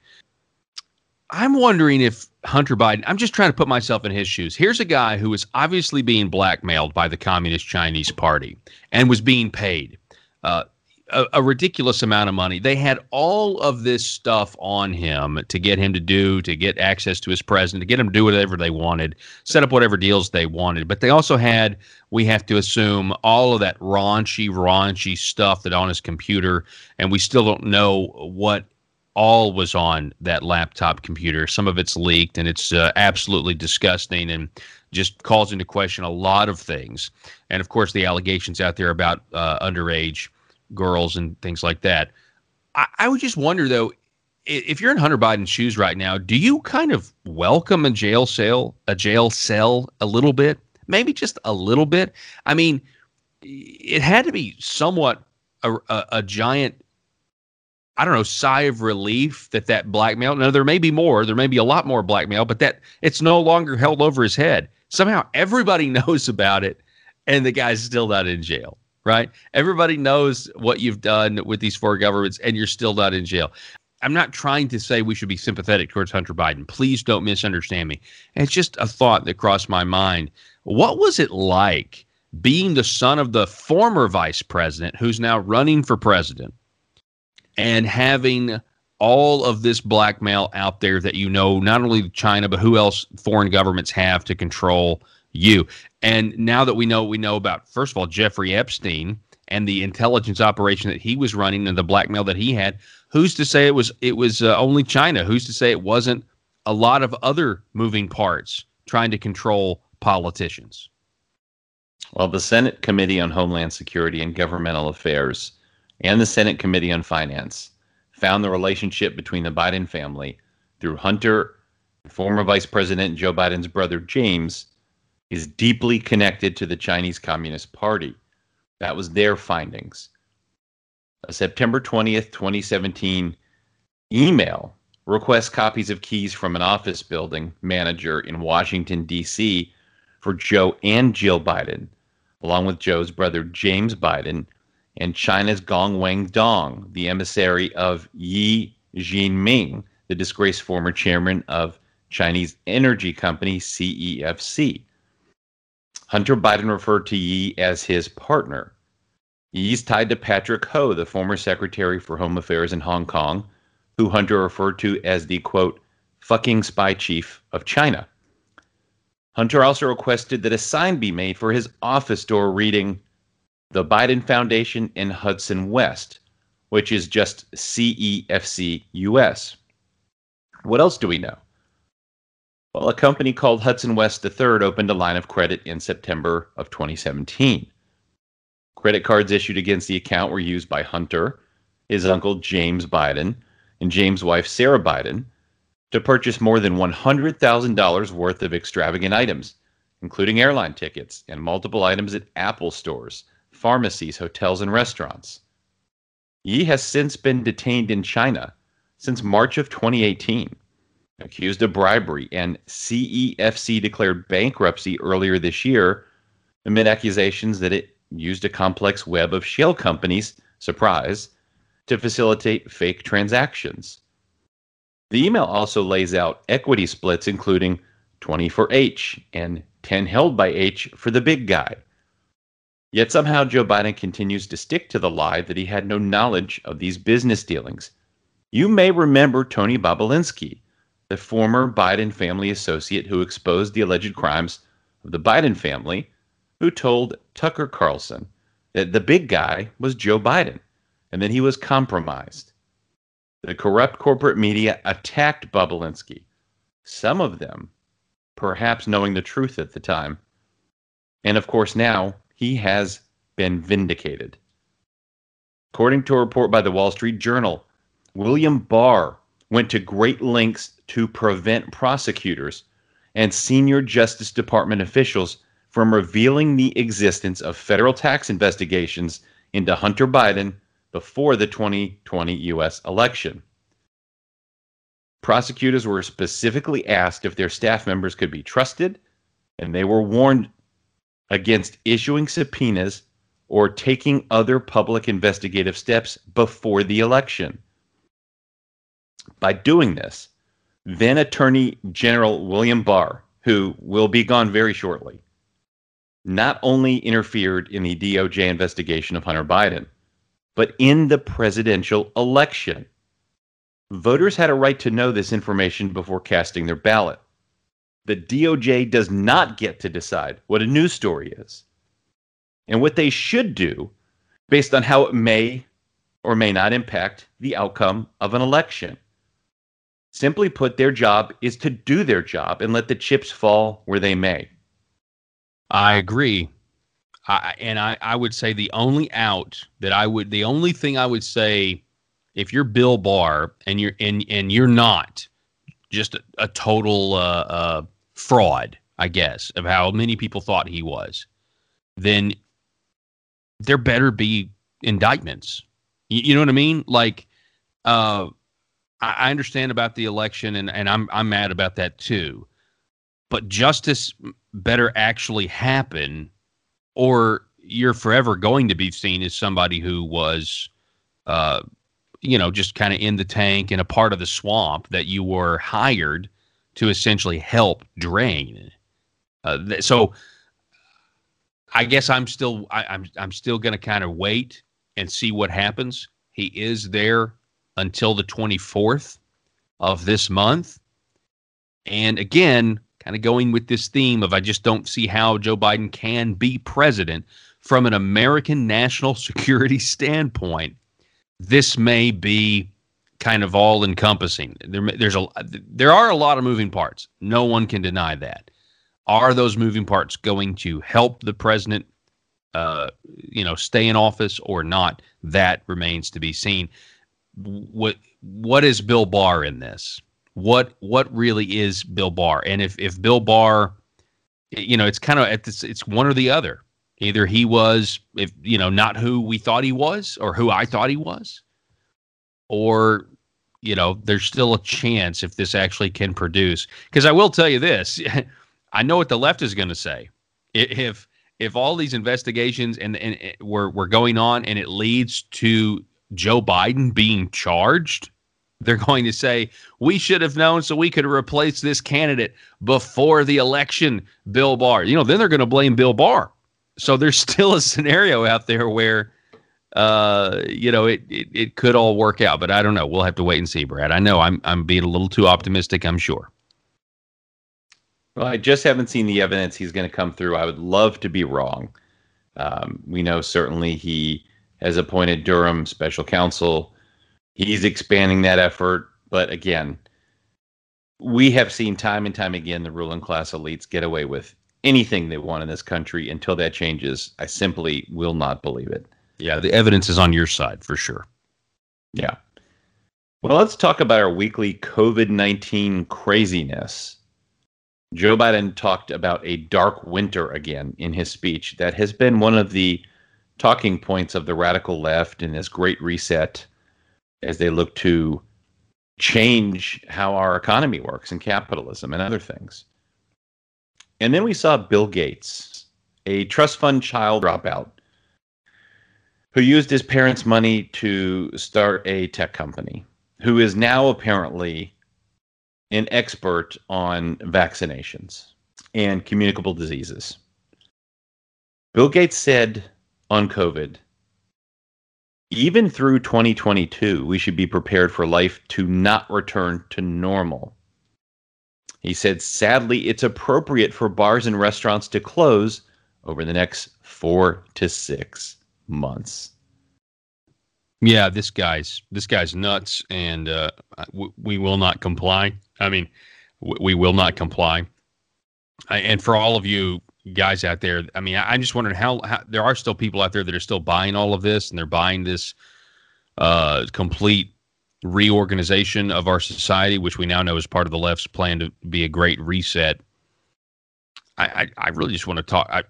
I'm wondering if Hunter Biden, I'm just trying to put myself in his shoes. Here's a guy who is obviously being blackmailed by the Communist Chinese Party and was being paid. Uh, a, a, ridiculous amount of money. They had all of this stuff on him to get him to do, to get access to his president, to get him to do whatever they wanted, set up whatever deals they wanted. But they also had, we have to assume, all of that raunchy, raunchy stuff that on his computer, and we still don't know what all was on that laptop computer. Some of it's leaked, and it's uh, absolutely disgusting and just calls into question a lot of things. And of course, the allegations out there about uh, underage girls and things like that. I, I would just wonder though, if you're in Hunter Biden's shoes right now, do you kind of welcome a jail cell, a jail cell a little bit? Maybe just a little bit. I mean, it had to be somewhat a, a, a giant I don't know, sigh of relief that that blackmail. Now there may be more, there may be a lot more blackmail, but that it's no longer held over his head. Somehow everybody [laughs] knows about it, and the guy's still not in jail right? Everybody knows what you've done with these four governments, and you're still not in jail. I'm not trying to say we should be sympathetic towards Hunter Biden. Please don't misunderstand me. It's just a thought that crossed my mind. What was it like being the son of the former vice president who's now running for president and having all of this blackmail out there that you know not only China but who else foreign governments have to control you. And now that we know we know about, first of all, Jeffrey Epstein and the intelligence operation that he was running and the blackmail that he had, who's to say it was it was uh, only China? Who's to say it wasn't a lot of other moving parts trying to control politicians? Well, the Senate Committee on Homeland Security and Governmental Affairs and the Senate Committee on Finance found the relationship between the Biden family through Hunter, former Vice President Joe Biden's brother James, is deeply connected to the Chinese Communist Party. That was their findings. A September 20th, 2017 email requests copies of keys from an office building manager in Washington, D.C. for Joe and Jill Biden, along with Joe's brother James Biden and China's Gong Wang Dong, the emissary of Yi Jinming, the disgraced former chairman of Chinese energy company CEFC. Hunter Biden referred to Yi as his partner. Yi's tied to Patrick Ho, the former Secretary for Home Affairs in Hong Kong, who Hunter referred to as the quote, fucking spy chief of China. Hunter also requested that a sign be made for his office door reading, The Biden Foundation in Hudson West, which is just CEFC US. What else do we know? Well, a company called Hudson West III opened a line of credit in September of 2017. Credit cards issued against the account were used by Hunter, his uncle James Biden, and James' wife Sarah Biden to purchase more than $100,000 worth of extravagant items, including airline tickets and multiple items at Apple stores, pharmacies, hotels, and restaurants. Yi has since been detained in China since March of 2018, accused of bribery, and CEFC declared bankruptcy earlier this year amid accusations that it used a complex web of shell companies, surprise, to facilitate fake transactions. The email also lays out equity splits, including 20 for H and 10 held by H for the big guy. Yet somehow Joe Biden continues to stick to the lie that he had no knowledge of these business dealings. You may remember Tony Bobulinski, the former Biden family associate who exposed the alleged crimes of the Biden family, who told Tucker Carlson that the big guy was Joe Biden and that he was compromised. The corrupt corporate media attacked Bobulinski, some of them perhaps knowing the truth at the time. And of course, now he has been vindicated. According to a report by the Wall Street Journal, William Barr went to great lengths to prevent prosecutors and senior Justice Department officials from revealing the existence of federal tax investigations into Hunter Biden before the 2020 U.S. election. Prosecutors were specifically asked if their staff members could be trusted, and they were warned against issuing subpoenas or taking other public investigative steps before the election. By doing this, then Attorney General William Barr, who will be gone very shortly, not only interfered in the DOJ investigation of Hunter Biden, but in the presidential election. Voters had a right to know this information before casting their ballot. The DOJ does not get to decide what a news story is and what they should do based on how it may or may not impact the outcome of an election. Simply put, their job is to do their job and let the chips fall where they may. I agree. I, and I, I would say the only out that I would, the only thing I would say if you're Bill Barr and you're and and you're not just a, a total uh, uh, fraud, I guess, of how many people thought he was, then there better be indictments. You, you know what I mean? Like, uh, I, I understand about the election, and and I'm I'm mad about that too. But justice better actually happen, or you're forever going to be seen as somebody who was uh, you know, just kind of in the tank and a part of the swamp that you were hired to essentially help drain. Uh, th- so I guess I'm still I, I'm I'm still going to kind of wait and see what happens. He is there until the 24th of this month. And again, kind of going with this theme of I just don't see how Joe Biden can be president from an American national [laughs] security standpoint this may be kind of all encompassing. There, there's a there are a lot of moving parts. No one can deny that. Are those moving parts going to help the president, uh, you know, stay in office or not? That remains to be seen. What what is Bill Barr in this? What what really is Bill Barr? And if if Bill Barr, you know, it's kind of it's it's one or the other. Either he was, if you know, not who we thought he was, or who I thought he was, or you know, there's still a chance if this actually can produce. Because I will tell you this, [laughs] I know what the left is going to say. If if all these investigations and, and, and were were going on and it leads to Joe Biden being charged, they're going to say we should have known so we could replace this candidate before the election, Bill Barr. You know, then they're going to blame Bill Barr so there's [laughs] still a scenario out there where uh, you know, it, it it could all work out, but I don't know. We'll have to wait and see, Brad. I know I'm I'm being a little too optimistic. I'm sure. Well, I just haven't seen the evidence he's going to come through. I would love to be wrong. Um, we know certainly he has appointed Durham special counsel. He's expanding that effort, but again, we have seen time and time again the ruling class elites get away with anything they want in this country until that changes. I simply will not believe it. Yeah, the evidence is on your side for sure. Yeah. Well, let's talk about our weekly COVID 19 craziness. Joe Biden talked about a dark winter again in his speech. That has been one of the talking points of the radical left in this great reset as they look to change how our economy works and capitalism and other things. And then we saw Bill Gates, a trust fund child dropout, who used his parents' money to start a tech company, who is now apparently an expert on vaccinations and communicable diseases. Bill Gates said on COVID, even through 2022, we should be prepared for life to not return to normal. He said, sadly, it's appropriate for bars and restaurants to close over the next four to six months. Yeah, this guy's this guy's nuts, and uh, we will not comply. I mean, we will not comply. I, and for all of you guys out there, I mean, I, am just wondering how, how, there are still people out there that are still buying all of this, and they're buying this uh, complete reorganization of our society, which we now know is part of the left's plan to be a great reset. I, I, I really just want to talk. I,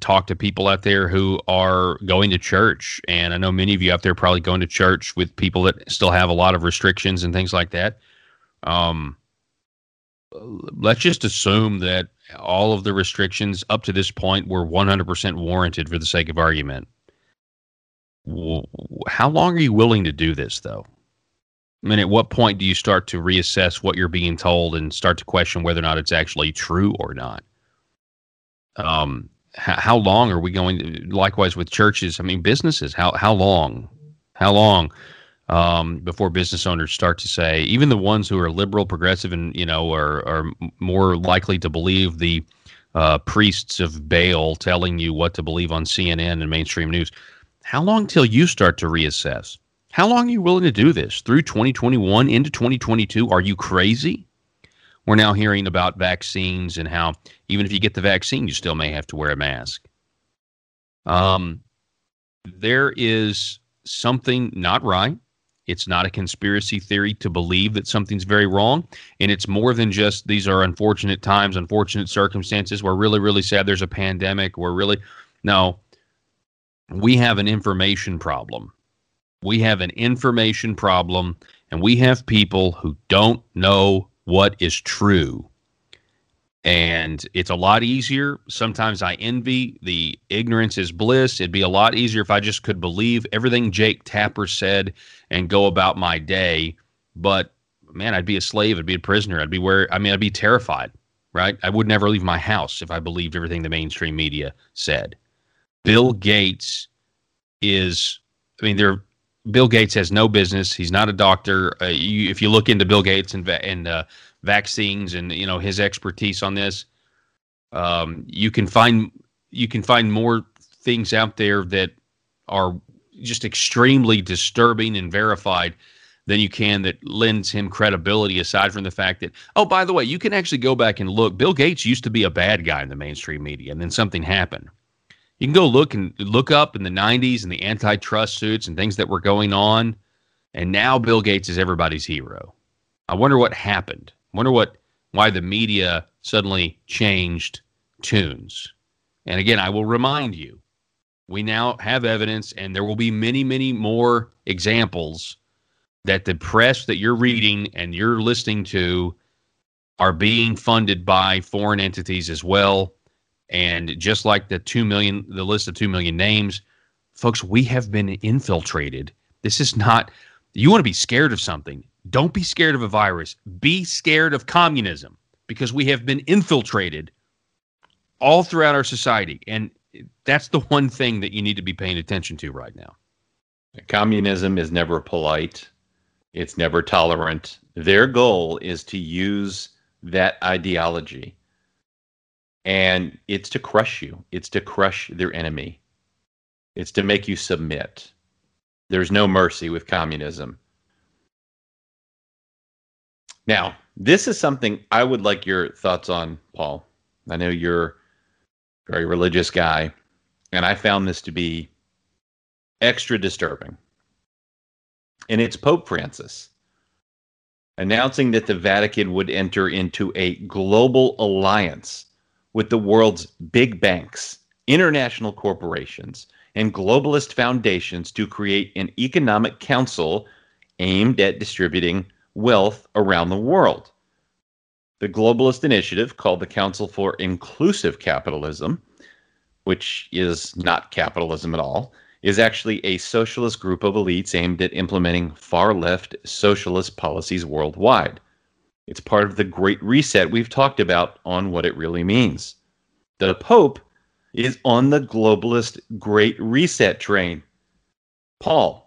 talk to people out there who are going to church. And I know many of you out there probably going to church with people that still have a lot of restrictions and things like that. Um, let's just assume that all of the restrictions up to this point were 100% warranted for the sake of argument. How long are you willing to do this, though? I mean, at what point do you start to reassess what you're being told and start to question whether or not it's actually true or not? Um, how long are we going to likewise with churches i mean businesses how how long how long um, before business owners start to say even the ones who are liberal progressive and you know are are more likely to believe the uh, priests of baal telling you what to believe on cnn and mainstream news how long till you start to reassess? How long are you willing to do this? Through 2021 into 2022 are you crazy? We're now hearing about vaccines and how even if you get the vaccine, you still may have to wear a mask. Um, there is something not right. It's not a conspiracy theory to believe that something's very wrong. And it's more than just these are unfortunate times, unfortunate circumstances. We're really, really sad there's a pandemic. We're really, no, we have an information problem. We have an information problem, and we have people who don't know what is true. And it's a lot easier. Sometimes I envy the ignorance is bliss. It'd be a lot easier if I just could believe everything Jake Tapper said and go about my day. But man, I'd be a slave. I'd be a prisoner. I'd be where, I mean, I'd be terrified, right? I would never leave my house if I believed everything the mainstream media said. Bill Gates is, I mean, there Bill Gates has no business. He's not a doctor. Uh, you, if you look into Bill Gates and, and uh, vaccines and you know his expertise on this, um, you can find you can find more things out there that are just extremely disturbing and verified than you can that lends him credibility. Aside from the fact that oh, by the way, you can actually go back and look. Bill Gates used to be a bad guy in the mainstream media, and then something happened you can go look and look up in the 90s and the antitrust suits and things that were going on. And now Bill Gates is everybody's hero. I wonder what happened. Wonder what why the media suddenly changed tunes. And again, I will remind you, we now have evidence, and there will be many, many more examples that the press that you're reading and you're listening to are being funded by foreign entities as well and just like the 2 million, the list of 2 million names, folks, we have been infiltrated. This is not, you want to be scared of something. Don't be scared of a virus. Be scared of communism because we have been infiltrated all throughout our society. And that's the one thing that you need to be paying attention to right now. Communism is never polite, it's never tolerant. Their goal is to use that ideology and it's to crush you. It's to crush their enemy. It's to make you submit. There's no mercy with communism. Now, this is something I would like your thoughts on, Paul. I know you're a very religious guy, and I found this to be extra disturbing. And it's Pope Francis. announcing that the Vatican would enter into a global alliance with the world's big banks, international corporations, and globalist foundations to create an economic council aimed at distributing wealth around the world. The globalist initiative, called the Council for Inclusive Capitalism, which is not capitalism at all, is actually a socialist group of elites aimed at implementing far left socialist policies worldwide. It's part of the Great Reset we've talked about on what it really means. The Pope is on the globalist Great Reset train. Paul,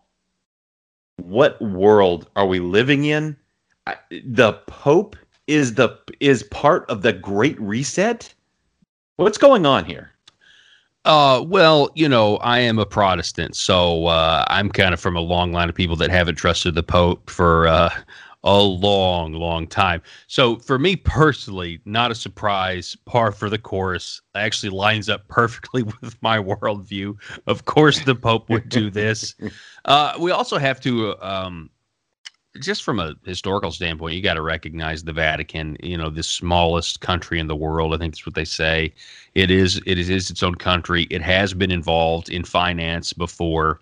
what world are we living in? The Pope is the is part of the Great Reset? What's going on here? Uh, well, you know, I am a Protestant, so uh, I'm kind of from a long line of people that haven't trusted the Pope for uh, a long, long time. So for me personally, not a surprise. Par for the course actually lines up perfectly [laughs] with my worldview. Of course, the Pope would do this. [laughs] Uh, we also have to um, just from a historical standpoint, you got to recognize the Vatican. You know, the smallest country in the world. I think that's what they say. It is. It is its own country. It has been involved in finance before,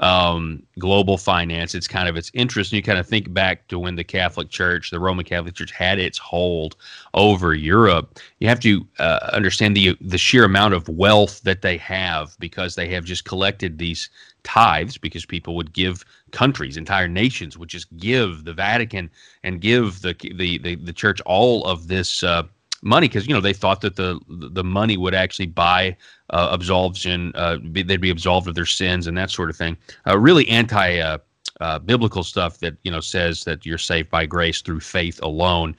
um, global finance. It's kind of its interest. And you kind of think back to when the Catholic Church, the Roman Catholic Church, had its hold over Europe. You have to uh, understand the the sheer amount of wealth that they have because they have just collected these tithes because people would give countries, entire nations would just give the Vatican and give the the the, the church all of this uh, money because you know they thought that the the money would actually buy uh, absolution, uh, be, they'd be absolved of their sins and that sort of thing. Uh, really anti. Uh, uh, biblical stuff that you know says that you're saved by grace through faith alone.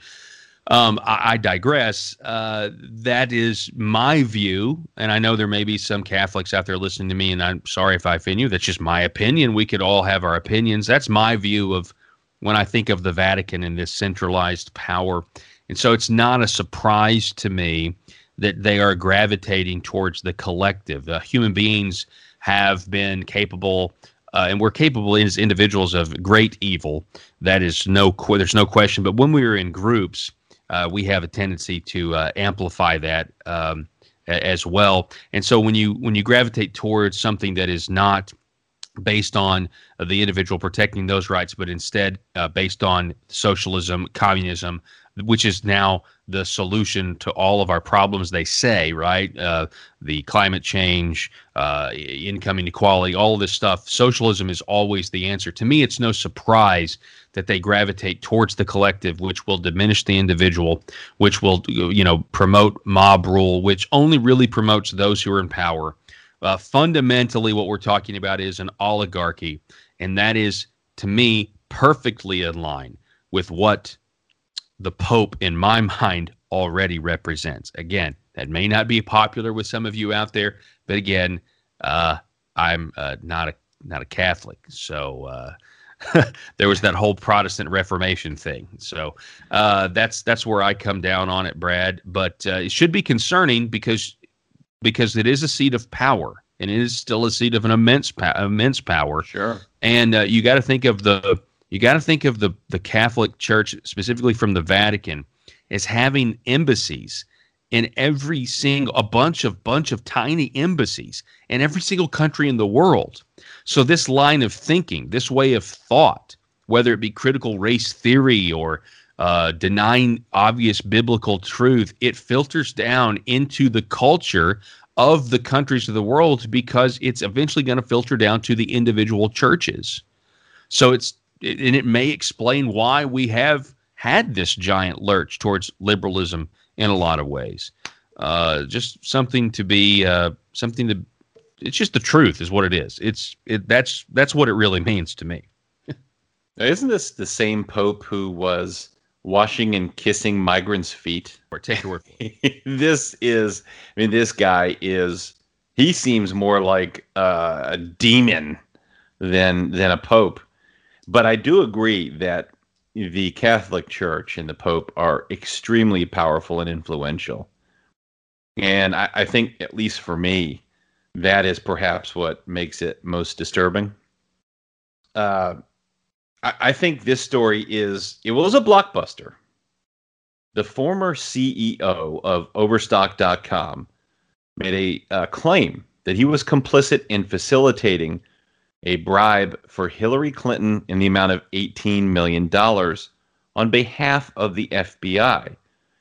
Um, I, I, digress. Uh, that is my view, and I know there may be some Catholics out there listening to me, and I'm sorry if I offend you. That's just my opinion. We could all have our opinions. That's my view of when I think of the Vatican and this centralized power. And so it's not a surprise to me that they are gravitating towards the collective. The human beings have been capable uh, and we're capable as individuals of great evil. That is no there's no question. But when we are in groups, uh, we have a tendency to uh, amplify that um, as well. And so when you when you gravitate towards something that is not based on the individual protecting those rights, but instead uh, based on socialism, communism, which is now the solution to all of our problems. They say, right? Uh, the climate change, uh, income inequality, all this stuff. Socialism is always the answer. To me, it's no surprise that they gravitate towards the collective, which will diminish the individual, which will, you know, promote mob rule, which only really promotes those who are in power. Uh, fundamentally, what we're talking about is an oligarchy, and that is, to me, perfectly in line with what the Pope, in my [laughs] mind, already represents. Again, that may not be popular with some of you out there, but again, uh, I'm uh, not a not a Catholic, so uh, [laughs] there was that whole Protestant Reformation thing. So uh, that's that's where I come down on it, Brad. But uh, it should be concerning because because it is a seat of power and it is still a seat of an immense immense power. Sure. And uh, you got to think of the you got to think of the the Catholic Church specifically from the Vatican as having embassies in every single a bunch of bunch of tiny embassies in every single country in the world. So this line of thinking, this way of thought, whether it be critical race theory or uh, denying obvious biblical truth, it filters down into the culture of the countries of the world because it's eventually going to filter down to the individual churches. So it's and it may explain why we have had this giant lurch towards liberalism in a lot of ways. Uh, just something to be uh, something to. It's just the truth, is what it is. It's it, that's that's what it really means to me. isn't this the same Pope who was washing and kissing migrants' feet? Or take your word [laughs] this is. I mean, this guy is. He seems more like uh, a demon than than a pope. But I do agree that the Catholic Church and the Pope are extremely powerful and influential. And I, I, think, at least for me, that is perhaps what makes it most disturbing. Uh, I, think this story is it was a blockbuster. The former CEO of Overstock.com made a uh, claim that he was complicit in facilitating a bribe for Hillary Clinton in the amount of $18 million on behalf of the FBI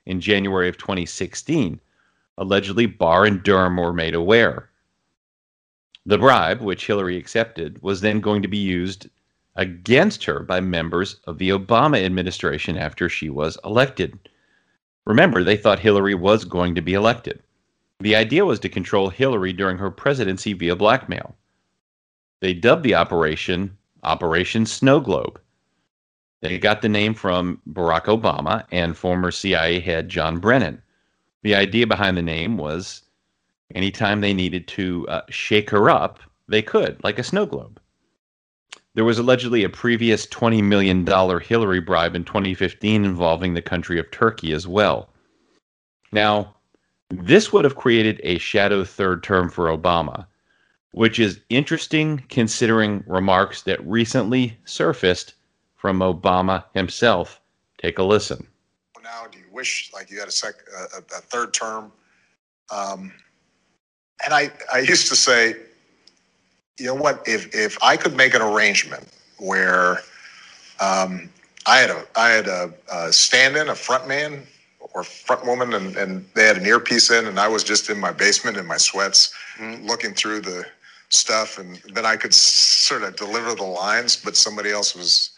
in January of 2016. Allegedly, Barr and Durham were made aware. The bribe, which Hillary accepted, was then going to be used against her by members of the Obama administration after she was elected. Remember, they thought Hillary was going to be elected. The idea was to control Hillary during her presidency via blackmail. They dubbed the operation Operation Snow Globe. They got the name from Barack Obama and former CIA head John Brennan. The idea behind the name was anytime they needed to uh, shake her up, they could, like a snow globe. There was allegedly a previous $20 million Hillary bribe in 2015 involving the country of Turkey as well. Now, this would have created a shadow third term for Obama, which is interesting considering remarks that recently surfaced from Obama himself. Take a listen. Now, do you wish like you had a, sec- a, a third term? Um, and I, I used to say, you know what? If if I could make an arrangement where um, I had a I had a, a stand-in, a front man or front woman, and, and they had an earpiece in, and I was just in my basement in my sweats, mm-hmm. looking through the stuff, and then I could sort of deliver the lines, but somebody else was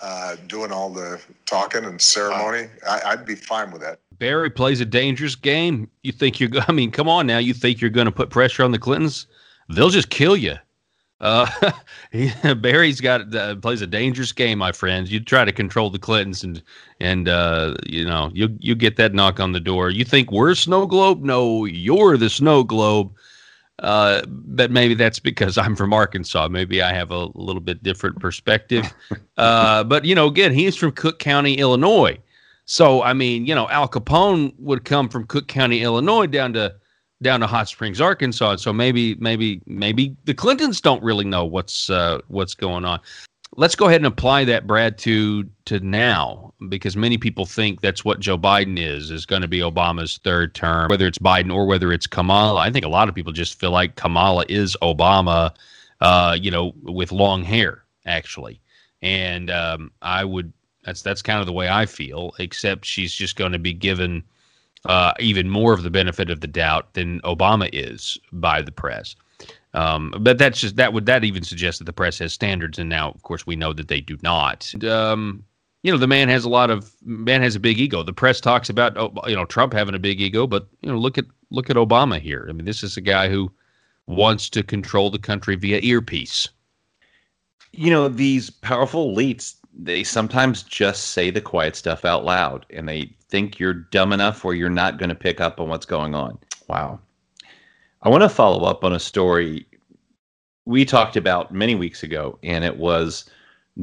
uh, doing all the talking and ceremony. I, would be fine with that. Barry plays a dangerous game. You think you're? [laughs] I mean, come on now. You think you're going to put pressure on the Clintons? They'll just kill you. Uh, [laughs] [laughs] Barry's got uh, plays a dangerous game, my friends. You try to control the Clintons, and and uh, you know you you get that knock on the door. You think we're snow globe? No, you're the snow globe. Uh, but maybe that's because I'm from Arkansas. Maybe I have a little bit different perspective. [laughs] uh, but you know, again, he's from Cook County, Illinois. So I mean, you know, Al Capone would come from Cook County, Illinois, down to down to Hot Springs, Arkansas. So maybe, maybe, maybe the Clintons don't really know what's uh, what's going on. Let's go ahead and apply that, Brad, to to now, because many people think that's what Joe Biden is is going to be Obama's third term, whether it's Biden or whether it's Kamala. I think a lot of people just feel like Kamala is Obama, uh, you know, with long hair, actually. And um, I would that's that's kind of the way I feel, except she's just going to be given uh, even more of the benefit of the doubt than Obama is by the press. Um, but that's just that would that even suggest that the press has standards, and now of course we know that they do not. And, um, you know, the man has a lot of man has a big ego. The press talks about oh, you know Trump having a big ego, but you know look at look at Obama here. I mean, this is a guy who wants to control the country via earpiece. You know, these powerful elites they sometimes just say the quiet stuff out loud and they think you're dumb enough where you're not going to pick up on what's going on. Wow. I want to follow up on a story we talked about many weeks ago, and it was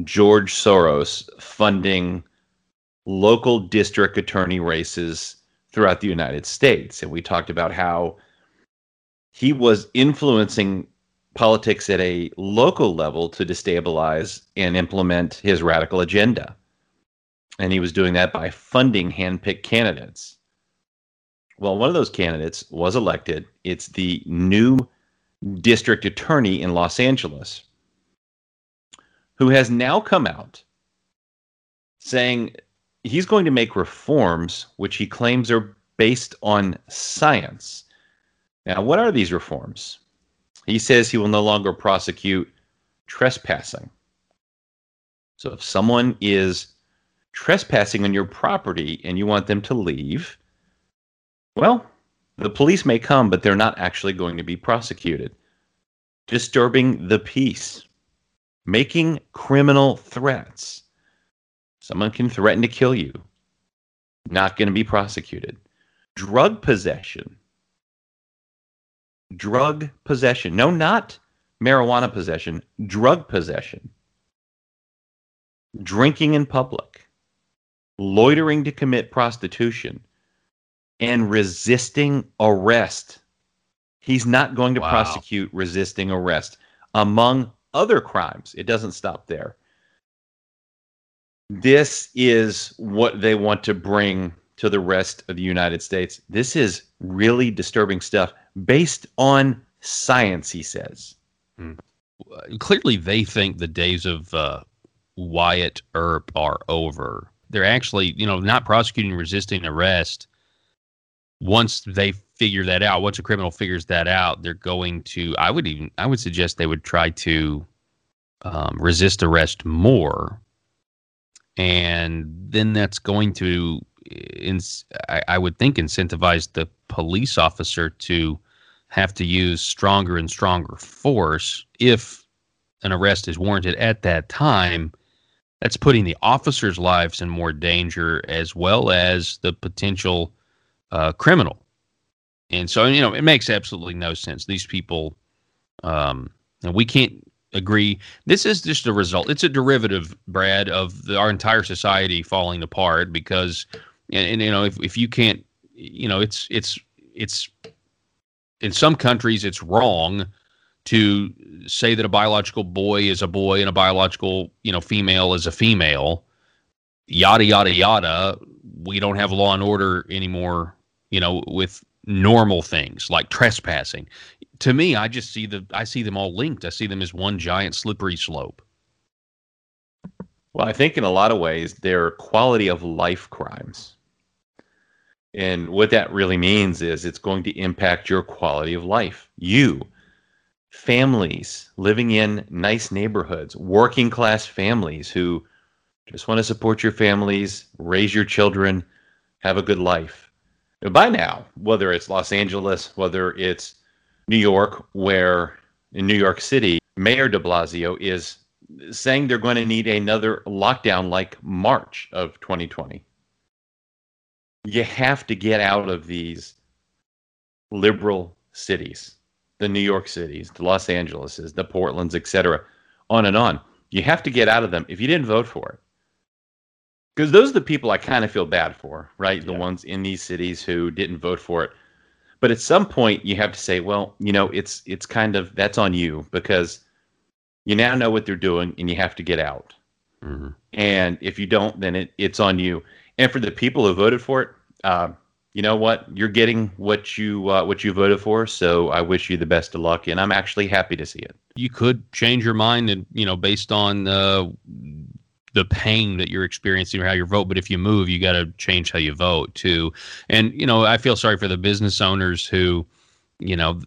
George Soros funding local district attorney races throughout the United States. And we talked about how he was influencing politics at a local level to destabilize and implement his radical agenda. And he was doing that by funding handpicked candidates. Well, one of those candidates was elected. It's the new district attorney in Los Angeles, who has now come out saying he's going to make reforms which he claims are based on science. Now, what are these reforms? He says he will no longer prosecute trespassing. So if someone is trespassing on your property and you want them to leave, well, the police may come, but they're not actually going to be prosecuted. Disturbing the peace, making criminal threats. Someone can threaten to kill you, not going to be prosecuted. Drug possession, drug possession. No, not marijuana possession, drug possession. Drinking in public, loitering to commit prostitution, and resisting arrest. He's not going to wow. prosecute resisting arrest, among other crimes. It doesn't stop there. this is what they want to bring to the rest of the United States. This is really disturbing stuff based on science, he says. Hmm. Clearly, they think the days of uh, Wyatt Earp are over. They're actually, you know, not prosecuting resisting arrest. Once they figure that out, once a criminal figures that out, they're going to. I would even, I would suggest they would try to um, resist arrest more, and then that's going to, ins- I, I would think, incentivize the police officer to have to use stronger and stronger force if an arrest is warranted at that time that's putting the officers' lives in more danger as well as the potential uh, criminal. And so, you know, it makes absolutely no sense. These people, um, and we can't agree. This is just a result. It's a derivative, Brad, of the, our entire society falling apart because, and, and you know, if, if you can't, you know, it's it's it's in some countries it's wrong to say that a biological boy is a boy and a biological, you know, female is a female, yada yada yada. We don't have law and order anymore, you know, with normal things like trespassing. To me, I just see the I see them all linked. I see them as one giant slippery slope. Well, I think in a lot of ways they're quality of life crimes. And what that really means is it's going to impact your quality of life. You families living in nice neighborhoods, working class families who just want to support your families, raise your children, have a good life. By now, whether it's Los Angeles, whether it's New York, where in New York City, Mayor de Blasio is saying they're going to need another lockdown like March of 2020. You have to get out of these liberal cities the New York Cities, the Los Angeleses, the Portlands, etc., on and on. You have to get out of them if you didn't vote for it. Because those are the people I kind of feel bad for, right? The ones in these cities who didn't vote for it. But at some point you have to say, well, you know, it's it's kind of that's on you because you now know what they're doing and you have to get out. Mm-hmm. And if you don't, then it, it's on you. And for the people who voted for it, uh, you know what? You're getting what you uh, what you voted for. So I wish you the best of luck, and I'm actually happy to see it. You could change your mind, and you know, based on uh, the pain that you're experiencing or how you vote. But if you move, you got to change how you vote too. And you know, I feel sorry for the business owners who, you know,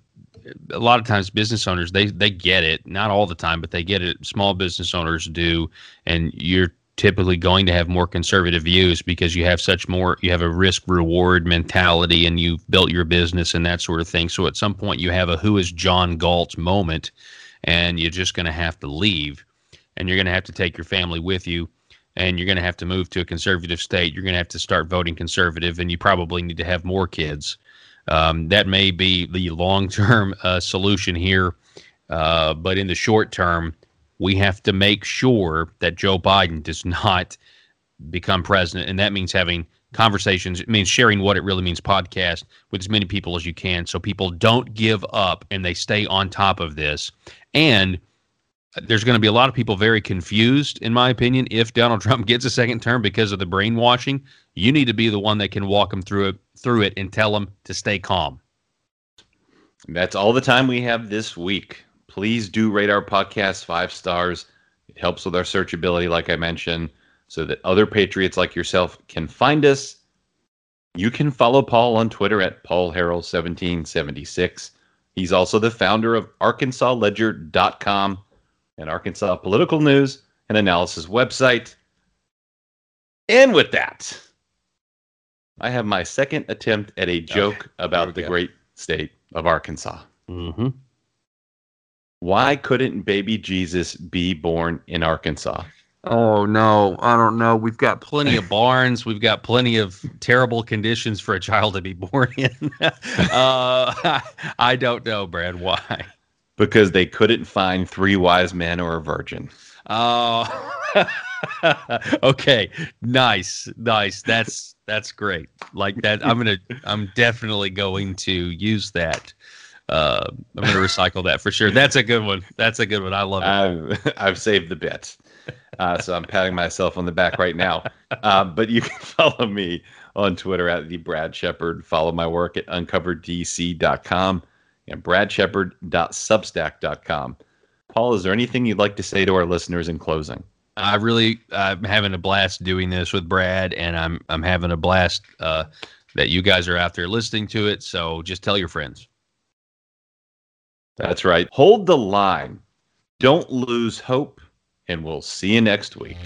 a lot of times business owners they they get it not all the time but they get it small business owners do and you're typically going to have more conservative views because you have such more you have a risk reward mentality and you've built your business and that sort of thing so at some point you have a who is john galt moment and you're just going to have to leave and you're going to have to take your family with you and you're going to have to move to a conservative state you're going to have to start voting conservative and you probably need to have more kids um, that may be the long-term uh, solution here uh, but in the short term we have to make sure that Joe Biden does not become president. And that means having conversations. It means sharing what it really means podcast with as many people as you can so people don't give up and they stay on top of this. And there's going to be a lot of people very confused, in my opinion, if Donald [laughs] Trump gets a second term because of the brainwashing. You need to be the one that can walk them through it, through it and tell them to stay calm. That's all the time we have this week please do rate our podcast five stars. It helps with our searchability, like I mentioned, so that other patriots like yourself can find us. You can follow Paul on Twitter at Paul Harrell 1776. He's also the founder of ArkansasLedger.com, an Arkansas political news and analysis website. And with that, I have my second attempt at a joke okay, about the go. great state of Arkansas. Mm-hmm. Why couldn't baby Jesus be born in Arkansas? Oh no, I don't know. We've got plenty of [laughs] barns. We've got plenty of terrible conditions for a child to be born in. [laughs] uh, [laughs] I don't know, Brad. Why? Because they couldn't find three wise men or a virgin. Oh, [laughs] okay. Nice, nice. That's that's great. Like that. I'm gonna. I'm definitely going to use that uh, I'm going to recycle that for sure. That's a good one. That's a good one. I love it. I've, [laughs] I've saved the bit. Uh, so I'm patting myself on the back right now. Uh, but you can [laughs] follow me on Twitter at the Brad Shepard. Follow my work at uncovereddc.com and bradshepard.substack.com. Paul, is there anything you'd like to say to our listeners in closing? I really I'm having a blast doing this with Brad, and I'm I'm having a blast uh, that you guys are out there listening to it. So just tell your friends. That's right. Hold the line. Don't lose hope, and we'll see you next week.